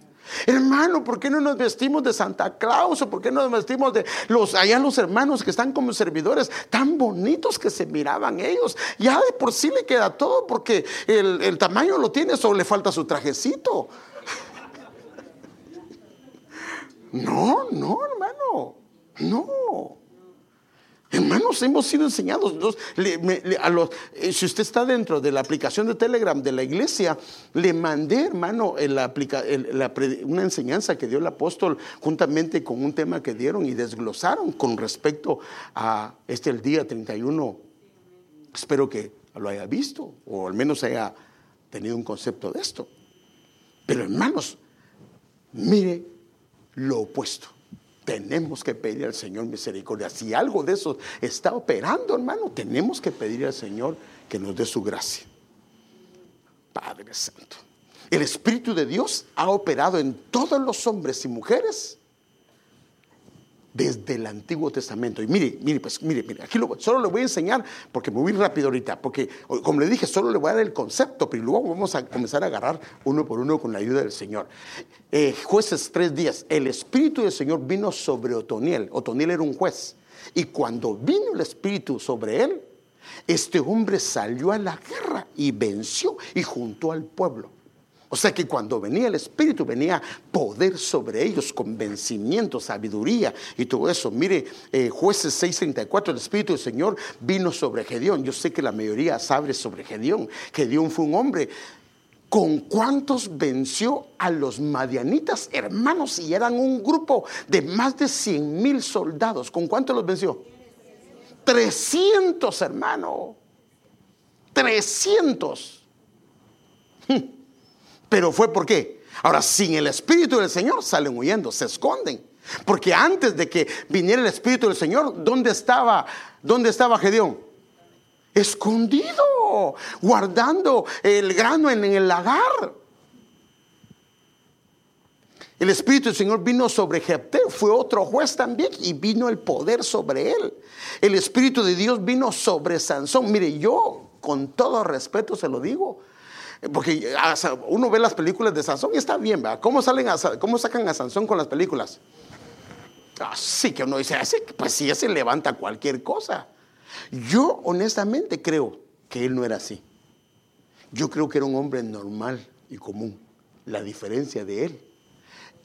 Hermano, ¿por qué no nos vestimos de Santa Claus? ¿O por qué no nos vestimos de los allá los hermanos que están como servidores tan bonitos que se miraban ellos? Ya de por sí le queda todo porque el, el tamaño lo tiene, solo le falta su trajecito. No, no, hermano, no. Hermanos, hemos sido enseñados. eh, si usted está dentro de la aplicación de Telegram de la iglesia, le mandé, hermano, una enseñanza que dio el apóstol juntamente con un tema que dieron y desglosaron con respecto a este el día 31. Espero que lo haya visto o al menos haya tenido un concepto de esto. Pero hermanos, mire lo opuesto. Tenemos que pedir al Señor misericordia. Si algo de eso está operando, hermano, tenemos que pedir al Señor que nos dé su gracia. Padre Santo. El Espíritu de Dios ha operado en todos los hombres y mujeres desde el Antiguo Testamento. Y mire, mire, pues mire, mire, aquí solo le voy a enseñar, porque me voy rápido ahorita, porque como le dije, solo le voy a dar el concepto, pero luego vamos a comenzar a agarrar uno por uno con la ayuda del Señor. Eh, jueces tres días, el Espíritu del Señor vino sobre Otoniel. Otoniel era un juez. Y cuando vino el Espíritu sobre él, este hombre salió a la guerra y venció y juntó al pueblo. O sea que cuando venía el Espíritu venía poder sobre ellos, convencimiento, sabiduría y todo eso. Mire, eh, jueces 6:34, el Espíritu del Señor vino sobre Gedeón. Yo sé que la mayoría sabe sobre Gedeón. Gedeón fue un hombre ¿Con cuántos venció a los madianitas, hermanos? Y eran un grupo de más de 100 mil soldados. ¿Con cuántos los venció? 300, hermano. 300. Pero fue por qué. Ahora, sin el Espíritu del Señor salen huyendo, se esconden. Porque antes de que viniera el Espíritu del Señor, ¿dónde estaba? ¿Dónde estaba Gedeón? Escondido, guardando el grano en el lagar. El Espíritu del Señor vino sobre Jepté, fue otro juez también y vino el poder sobre él. El Espíritu de Dios vino sobre Sansón. Mire, yo con todo respeto se lo digo, porque uno ve las películas de Sansón y está bien, ¿verdad? ¿Cómo, salen ¿Cómo sacan a Sansón con las películas? Así que uno dice, así, pues sí, se levanta cualquier cosa. Yo honestamente creo que él no era así. Yo creo que era un hombre normal y común. La diferencia de él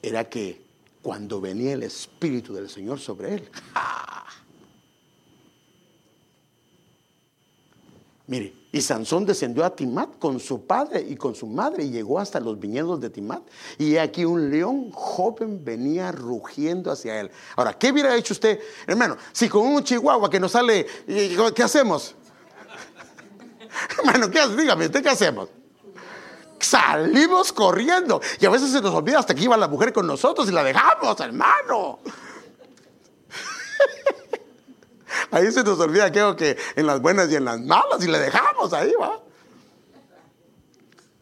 era que cuando venía el Espíritu del Señor sobre él, Mire, y Sansón descendió a Timat con su padre y con su madre y llegó hasta los viñedos de Timat. Y aquí un león joven venía rugiendo hacia él. Ahora, ¿qué hubiera hecho usted, hermano? Si con un chihuahua que nos sale, ¿qué hacemos? hermano, ¿qué Dígame, ¿qué hacemos? Salimos corriendo. Y a veces se nos olvida hasta que iba la mujer con nosotros y la dejamos, hermano. Ahí se nos olvida aquello que en las buenas y en las malas y le dejamos ahí, va.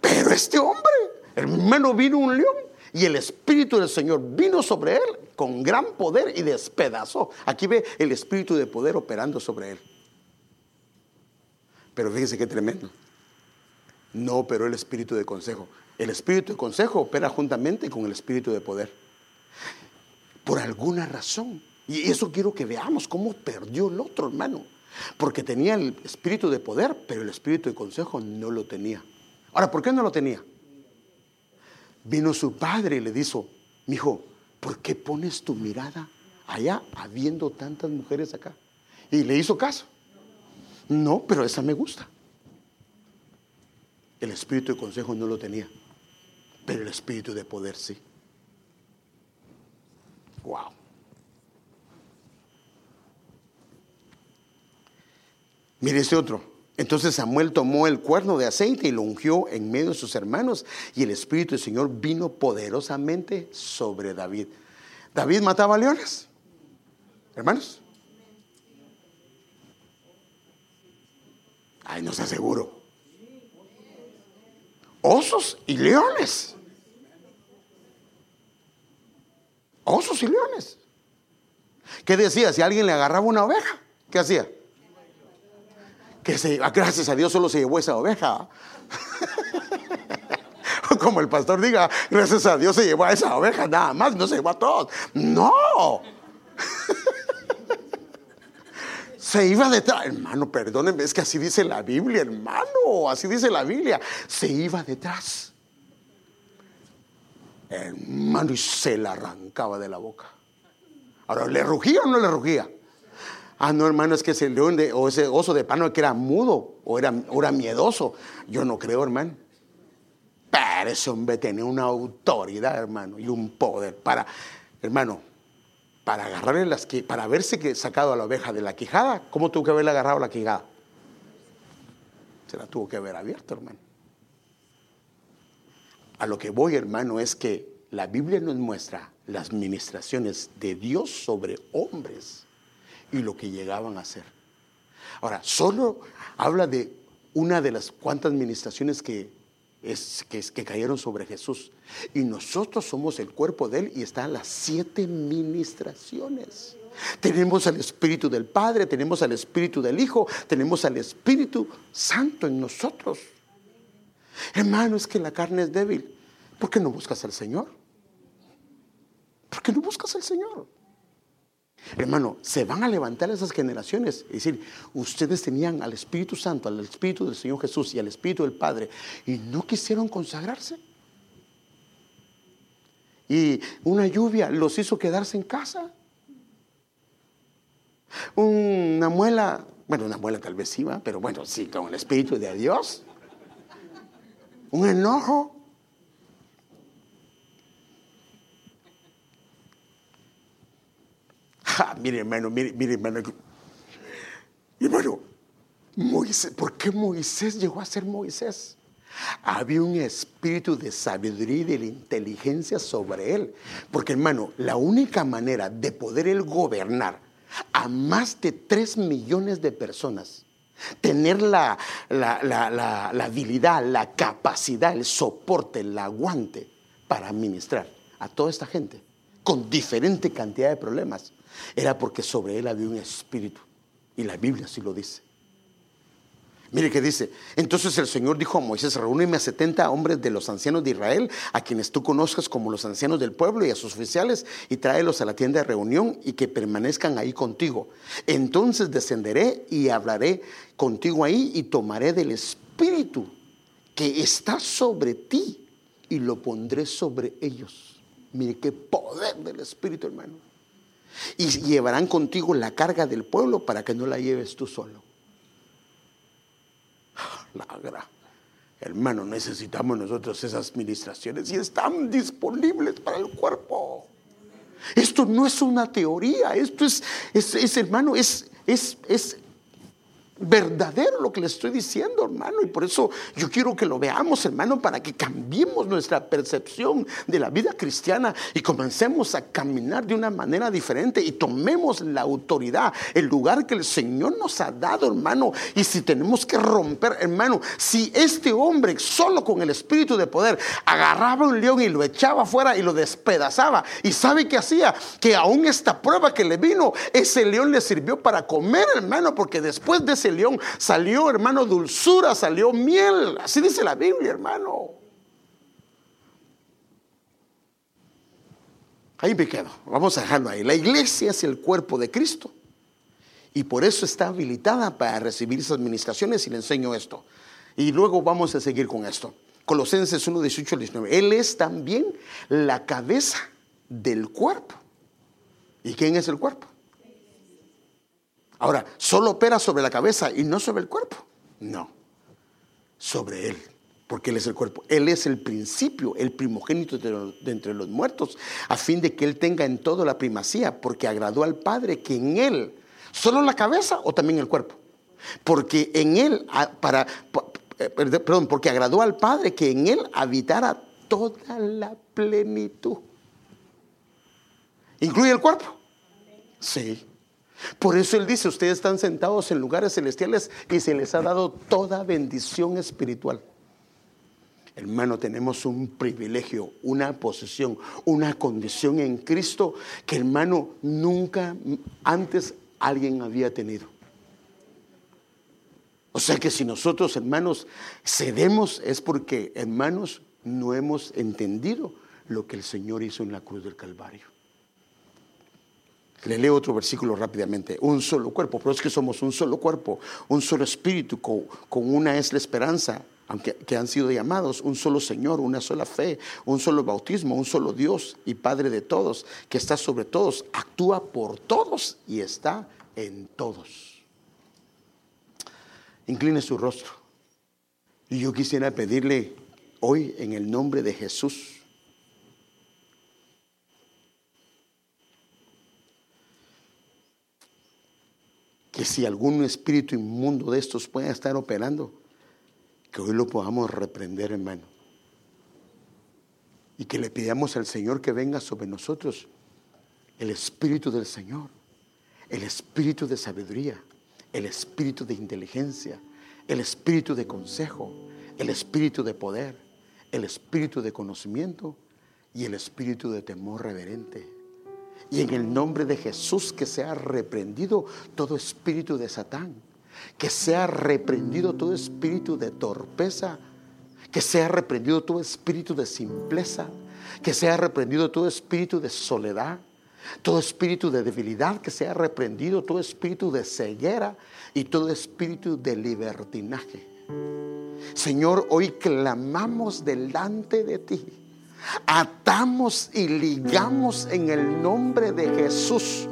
Pero este hombre, hermano, vino un león y el Espíritu del Señor vino sobre él con gran poder y despedazó. Aquí ve el Espíritu de poder operando sobre él. Pero fíjese qué tremendo. No operó el Espíritu de consejo. El Espíritu de consejo opera juntamente con el Espíritu de poder. Por alguna razón, y eso quiero que veamos cómo perdió el otro hermano. Porque tenía el espíritu de poder, pero el espíritu de consejo no lo tenía. Ahora, ¿por qué no lo tenía? Vino su padre y le dijo, mi hijo, ¿por qué pones tu mirada allá habiendo tantas mujeres acá? Y le hizo caso. No, pero esa me gusta. El espíritu de consejo no lo tenía, pero el espíritu de poder sí. Wow. Mire ese otro. Entonces Samuel tomó el cuerno de aceite y lo ungió en medio de sus hermanos y el Espíritu del Señor vino poderosamente sobre David. David mataba leones. Hermanos. Ay, no se aseguro. Osos y leones. Osos y leones. ¿Qué decía? Si alguien le agarraba una oveja, ¿qué hacía? Que se, ah, gracias a Dios solo se llevó esa oveja. Como el pastor diga, gracias a Dios se llevó a esa oveja, nada más, no se llevó a todos. No. se iba detrás, hermano, perdónenme, es que así dice la Biblia, hermano, así dice la Biblia. Se iba detrás. Hermano, y se la arrancaba de la boca. Ahora, ¿le rugía o no le rugía? Ah, no, hermano, es que ese león de, o ese oso de pano que era mudo o era, era miedoso. Yo no creo, hermano. Pero ese hombre tenía una autoridad, hermano, y un poder para, hermano, para agarrarle las que, para haberse que sacado a la oveja de la quijada, ¿cómo tuvo que haberle agarrado la quijada? Se la tuvo que haber abierto, hermano. A lo que voy, hermano, es que la Biblia nos muestra las ministraciones de Dios sobre hombres y lo que llegaban a hacer. Ahora, solo habla de una de las cuantas ministraciones que, es, que, que cayeron sobre Jesús. Y nosotros somos el cuerpo de Él y están las siete ministraciones. Tenemos al Espíritu del Padre, tenemos al Espíritu del Hijo, tenemos al Espíritu Santo en nosotros. Hermano, es que la carne es débil. ¿Por qué no buscas al Señor? ¿Por qué no buscas al Señor? Hermano, se van a levantar esas generaciones. Es decir, ustedes tenían al Espíritu Santo, al Espíritu del Señor Jesús y al Espíritu del Padre y no quisieron consagrarse. Y una lluvia los hizo quedarse en casa. Una muela, bueno, una muela tal vez iba, pero bueno, sí, con el Espíritu de Dios. Un enojo. Mire, hermano, mire, mire, hermano. Hermano, Moisés, ¿por qué Moisés llegó a ser Moisés? Había un espíritu de sabiduría y de inteligencia sobre él. Porque, hermano, la única manera de poder él gobernar a más de tres millones de personas, tener la, habilidad, la capacidad, el soporte, el aguante para administrar a toda esta gente con diferente cantidad de problemas, era porque sobre él había un espíritu. Y la Biblia sí lo dice. Mire que dice, entonces el Señor dijo a Moisés, reúneme a 70 hombres de los ancianos de Israel, a quienes tú conozcas como los ancianos del pueblo y a sus oficiales, y tráelos a la tienda de reunión y que permanezcan ahí contigo. Entonces descenderé y hablaré contigo ahí y tomaré del espíritu que está sobre ti y lo pondré sobre ellos. Mire qué poder del espíritu, hermano. Y llevarán contigo la carga del pueblo para que no la lleves tú solo la Hermano, necesitamos nosotros esas ministraciones y están disponibles para el cuerpo. Esto no es una teoría, esto es, es, hermano, es, es, es verdadero lo que le estoy diciendo, hermano. Y por eso yo quiero que lo veamos, hermano, para que cambiemos nuestra percepción de la vida cristiana y comencemos a caminar de una manera diferente y tomemos la autoridad, el lugar que el Señor nos ha dado, hermano. Y si tenemos que romper, hermano, si este hombre solo con el espíritu de poder agarraba un león y lo echaba afuera y lo despedazaba, y sabe que hacía que aún esta prueba que le vino, ese león le sirvió para comer, hermano, porque después de ese león salió, hermano, dulzura, salió miel. Así dice la Biblia, hermano. Ahí me quedo. Vamos a ahí. La iglesia es el cuerpo de Cristo. Y por eso está habilitada para recibir esas administraciones y le enseño esto. Y luego vamos a seguir con esto. Colosenses 1, 18 19. Él es también la cabeza del cuerpo. ¿Y quién es el cuerpo? Ahora, ¿solo opera sobre la cabeza y no sobre el cuerpo? No, sobre Él, porque Él es el cuerpo. Él es el principio, el primogénito de, entre los muertos, a fin de que Él tenga en todo la primacía, porque agradó al Padre que en Él, solo la cabeza o también el cuerpo, porque en Él, para, eh, perdón, porque agradó al Padre que en Él habitara toda la plenitud. ¿Incluye el cuerpo? Sí. Por eso Él dice, ustedes están sentados en lugares celestiales y se les ha dado toda bendición espiritual. Hermano, tenemos un privilegio, una posesión, una condición en Cristo que hermano nunca antes alguien había tenido. O sea que si nosotros, hermanos, cedemos es porque, hermanos, no hemos entendido lo que el Señor hizo en la cruz del Calvario. Le leo otro versículo rápidamente. Un solo cuerpo, pero es que somos un solo cuerpo, un solo espíritu, con, una es la esperanza, aunque que han sido llamados, un solo Señor, una sola fe, un solo bautismo, un solo Dios y Padre de todos, que está sobre todos, actúa por todos y está en todos. Incline su rostro. Y yo quisiera pedirle hoy en el nombre de Jesús que si algún espíritu inmundo de estos puede estar operando, que hoy lo podamos reprender, hermano. y que le pidamos al Señor que venga sobre nosotros el Espíritu del Señor, el Espíritu de sabiduría, el Espíritu de inteligencia, el Espíritu de consejo, el Espíritu de poder, el Espíritu de conocimiento y el Espíritu de temor reverente. Y en el nombre de Jesús que sea reprendido todo espíritu de Satán, que sea reprendido todo espíritu de torpeza, que sea reprendido todo espíritu de simpleza, que sea reprendido todo espíritu de soledad, todo espíritu de debilidad, que sea reprendido todo espíritu de ceguera y todo espíritu de libertinaje. Señor, hoy clamamos delante de ti. Atamos y ligamos en el nombre de Jesús.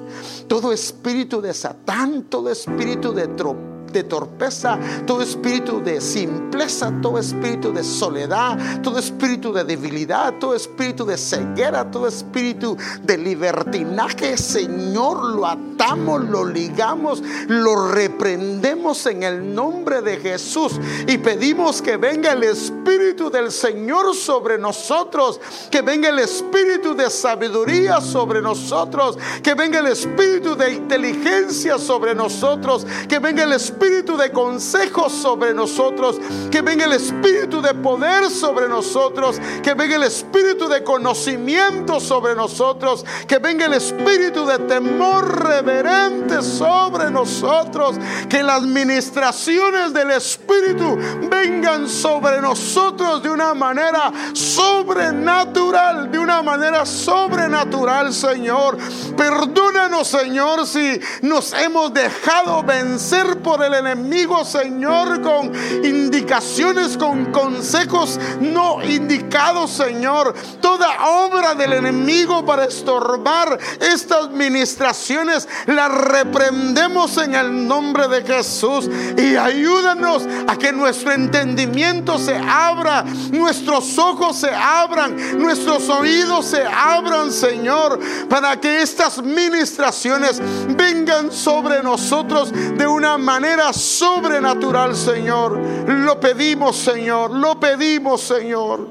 Todo espíritu de Satán, todo espíritu de tropiezo de torpeza, todo espíritu de simpleza, todo espíritu de soledad, todo espíritu de debilidad, todo espíritu de ceguera, todo espíritu de libertinaje, Señor, lo atamos, lo ligamos, lo reprendemos en el nombre de Jesús. Y pedimos que venga el espíritu del Señor sobre nosotros, que venga el espíritu de sabiduría sobre nosotros, que venga el espíritu de inteligencia sobre nosotros, que venga el espíritu espíritu de consejo sobre nosotros, que venga el espíritu de poder sobre nosotros, que venga el espíritu de conocimiento sobre nosotros, que venga el espíritu de temor reverente sobre nosotros, que las ministraciones del espíritu vengan sobre nosotros de una manera sobrenatural, de una manera sobrenatural, Señor. Perdónanos, Señor, si nos hemos dejado vencer por el enemigo, Señor, con indicaciones, con consejos no indicados, Señor. Toda obra del enemigo para estorbar estas ministraciones, la reprendemos en el nombre de Jesús. Y ayúdanos a que nuestro entendimiento se abra, nuestros ojos se abran, nuestros oídos se abran, Señor, para que estas ministraciones vengan sobre nosotros de una manera sobrenatural, Señor. Lo pedimos, Señor. Lo pedimos, Señor.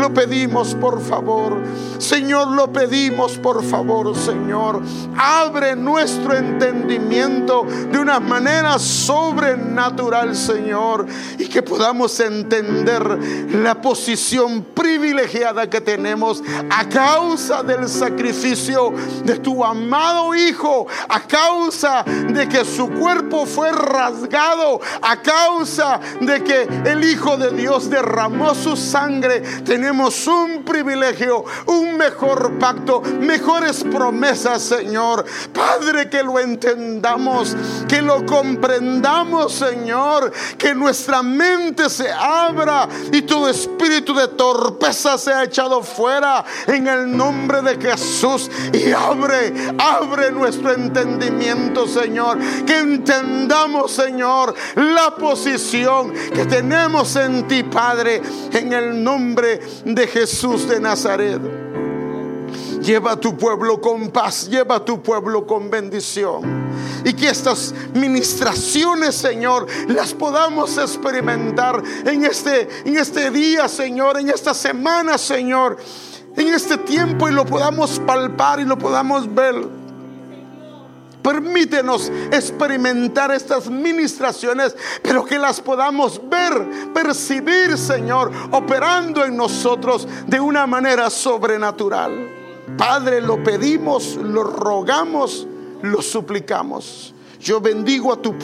Lo pedimos, por favor. Señor, lo pedimos, por favor, Señor. Abre nuestro entendimiento de una manera sobrenatural, Señor. Y que podamos entender la posición privilegiada que tenemos a causa del sacrificio de tu amado Hijo. A causa de que su cuerpo fue rasgado a causa de que el Hijo de Dios derramó su sangre. Un privilegio, un mejor pacto, mejores promesas, Señor. Padre, que lo entendamos, que lo comprendamos, Señor, que nuestra mente se abra y todo espíritu de torpeza sea echado fuera en el nombre de Jesús. Y abre, abre nuestro entendimiento, Señor, que entendamos Señor, la posición que tenemos en ti, Padre, en el nombre de Jesús de Nazaret. Lleva a tu pueblo con paz, lleva a tu pueblo con bendición. Y que estas ministraciones, Señor, las podamos experimentar en este, en este día, Señor, en esta semana, Señor, en este tiempo y lo podamos palpar y lo podamos ver. Permítenos experimentar estas ministraciones, pero que las podamos ver, percibir, Señor, operando en nosotros de una manera sobrenatural. Padre, lo pedimos, lo rogamos, lo suplicamos. Yo bendigo a tu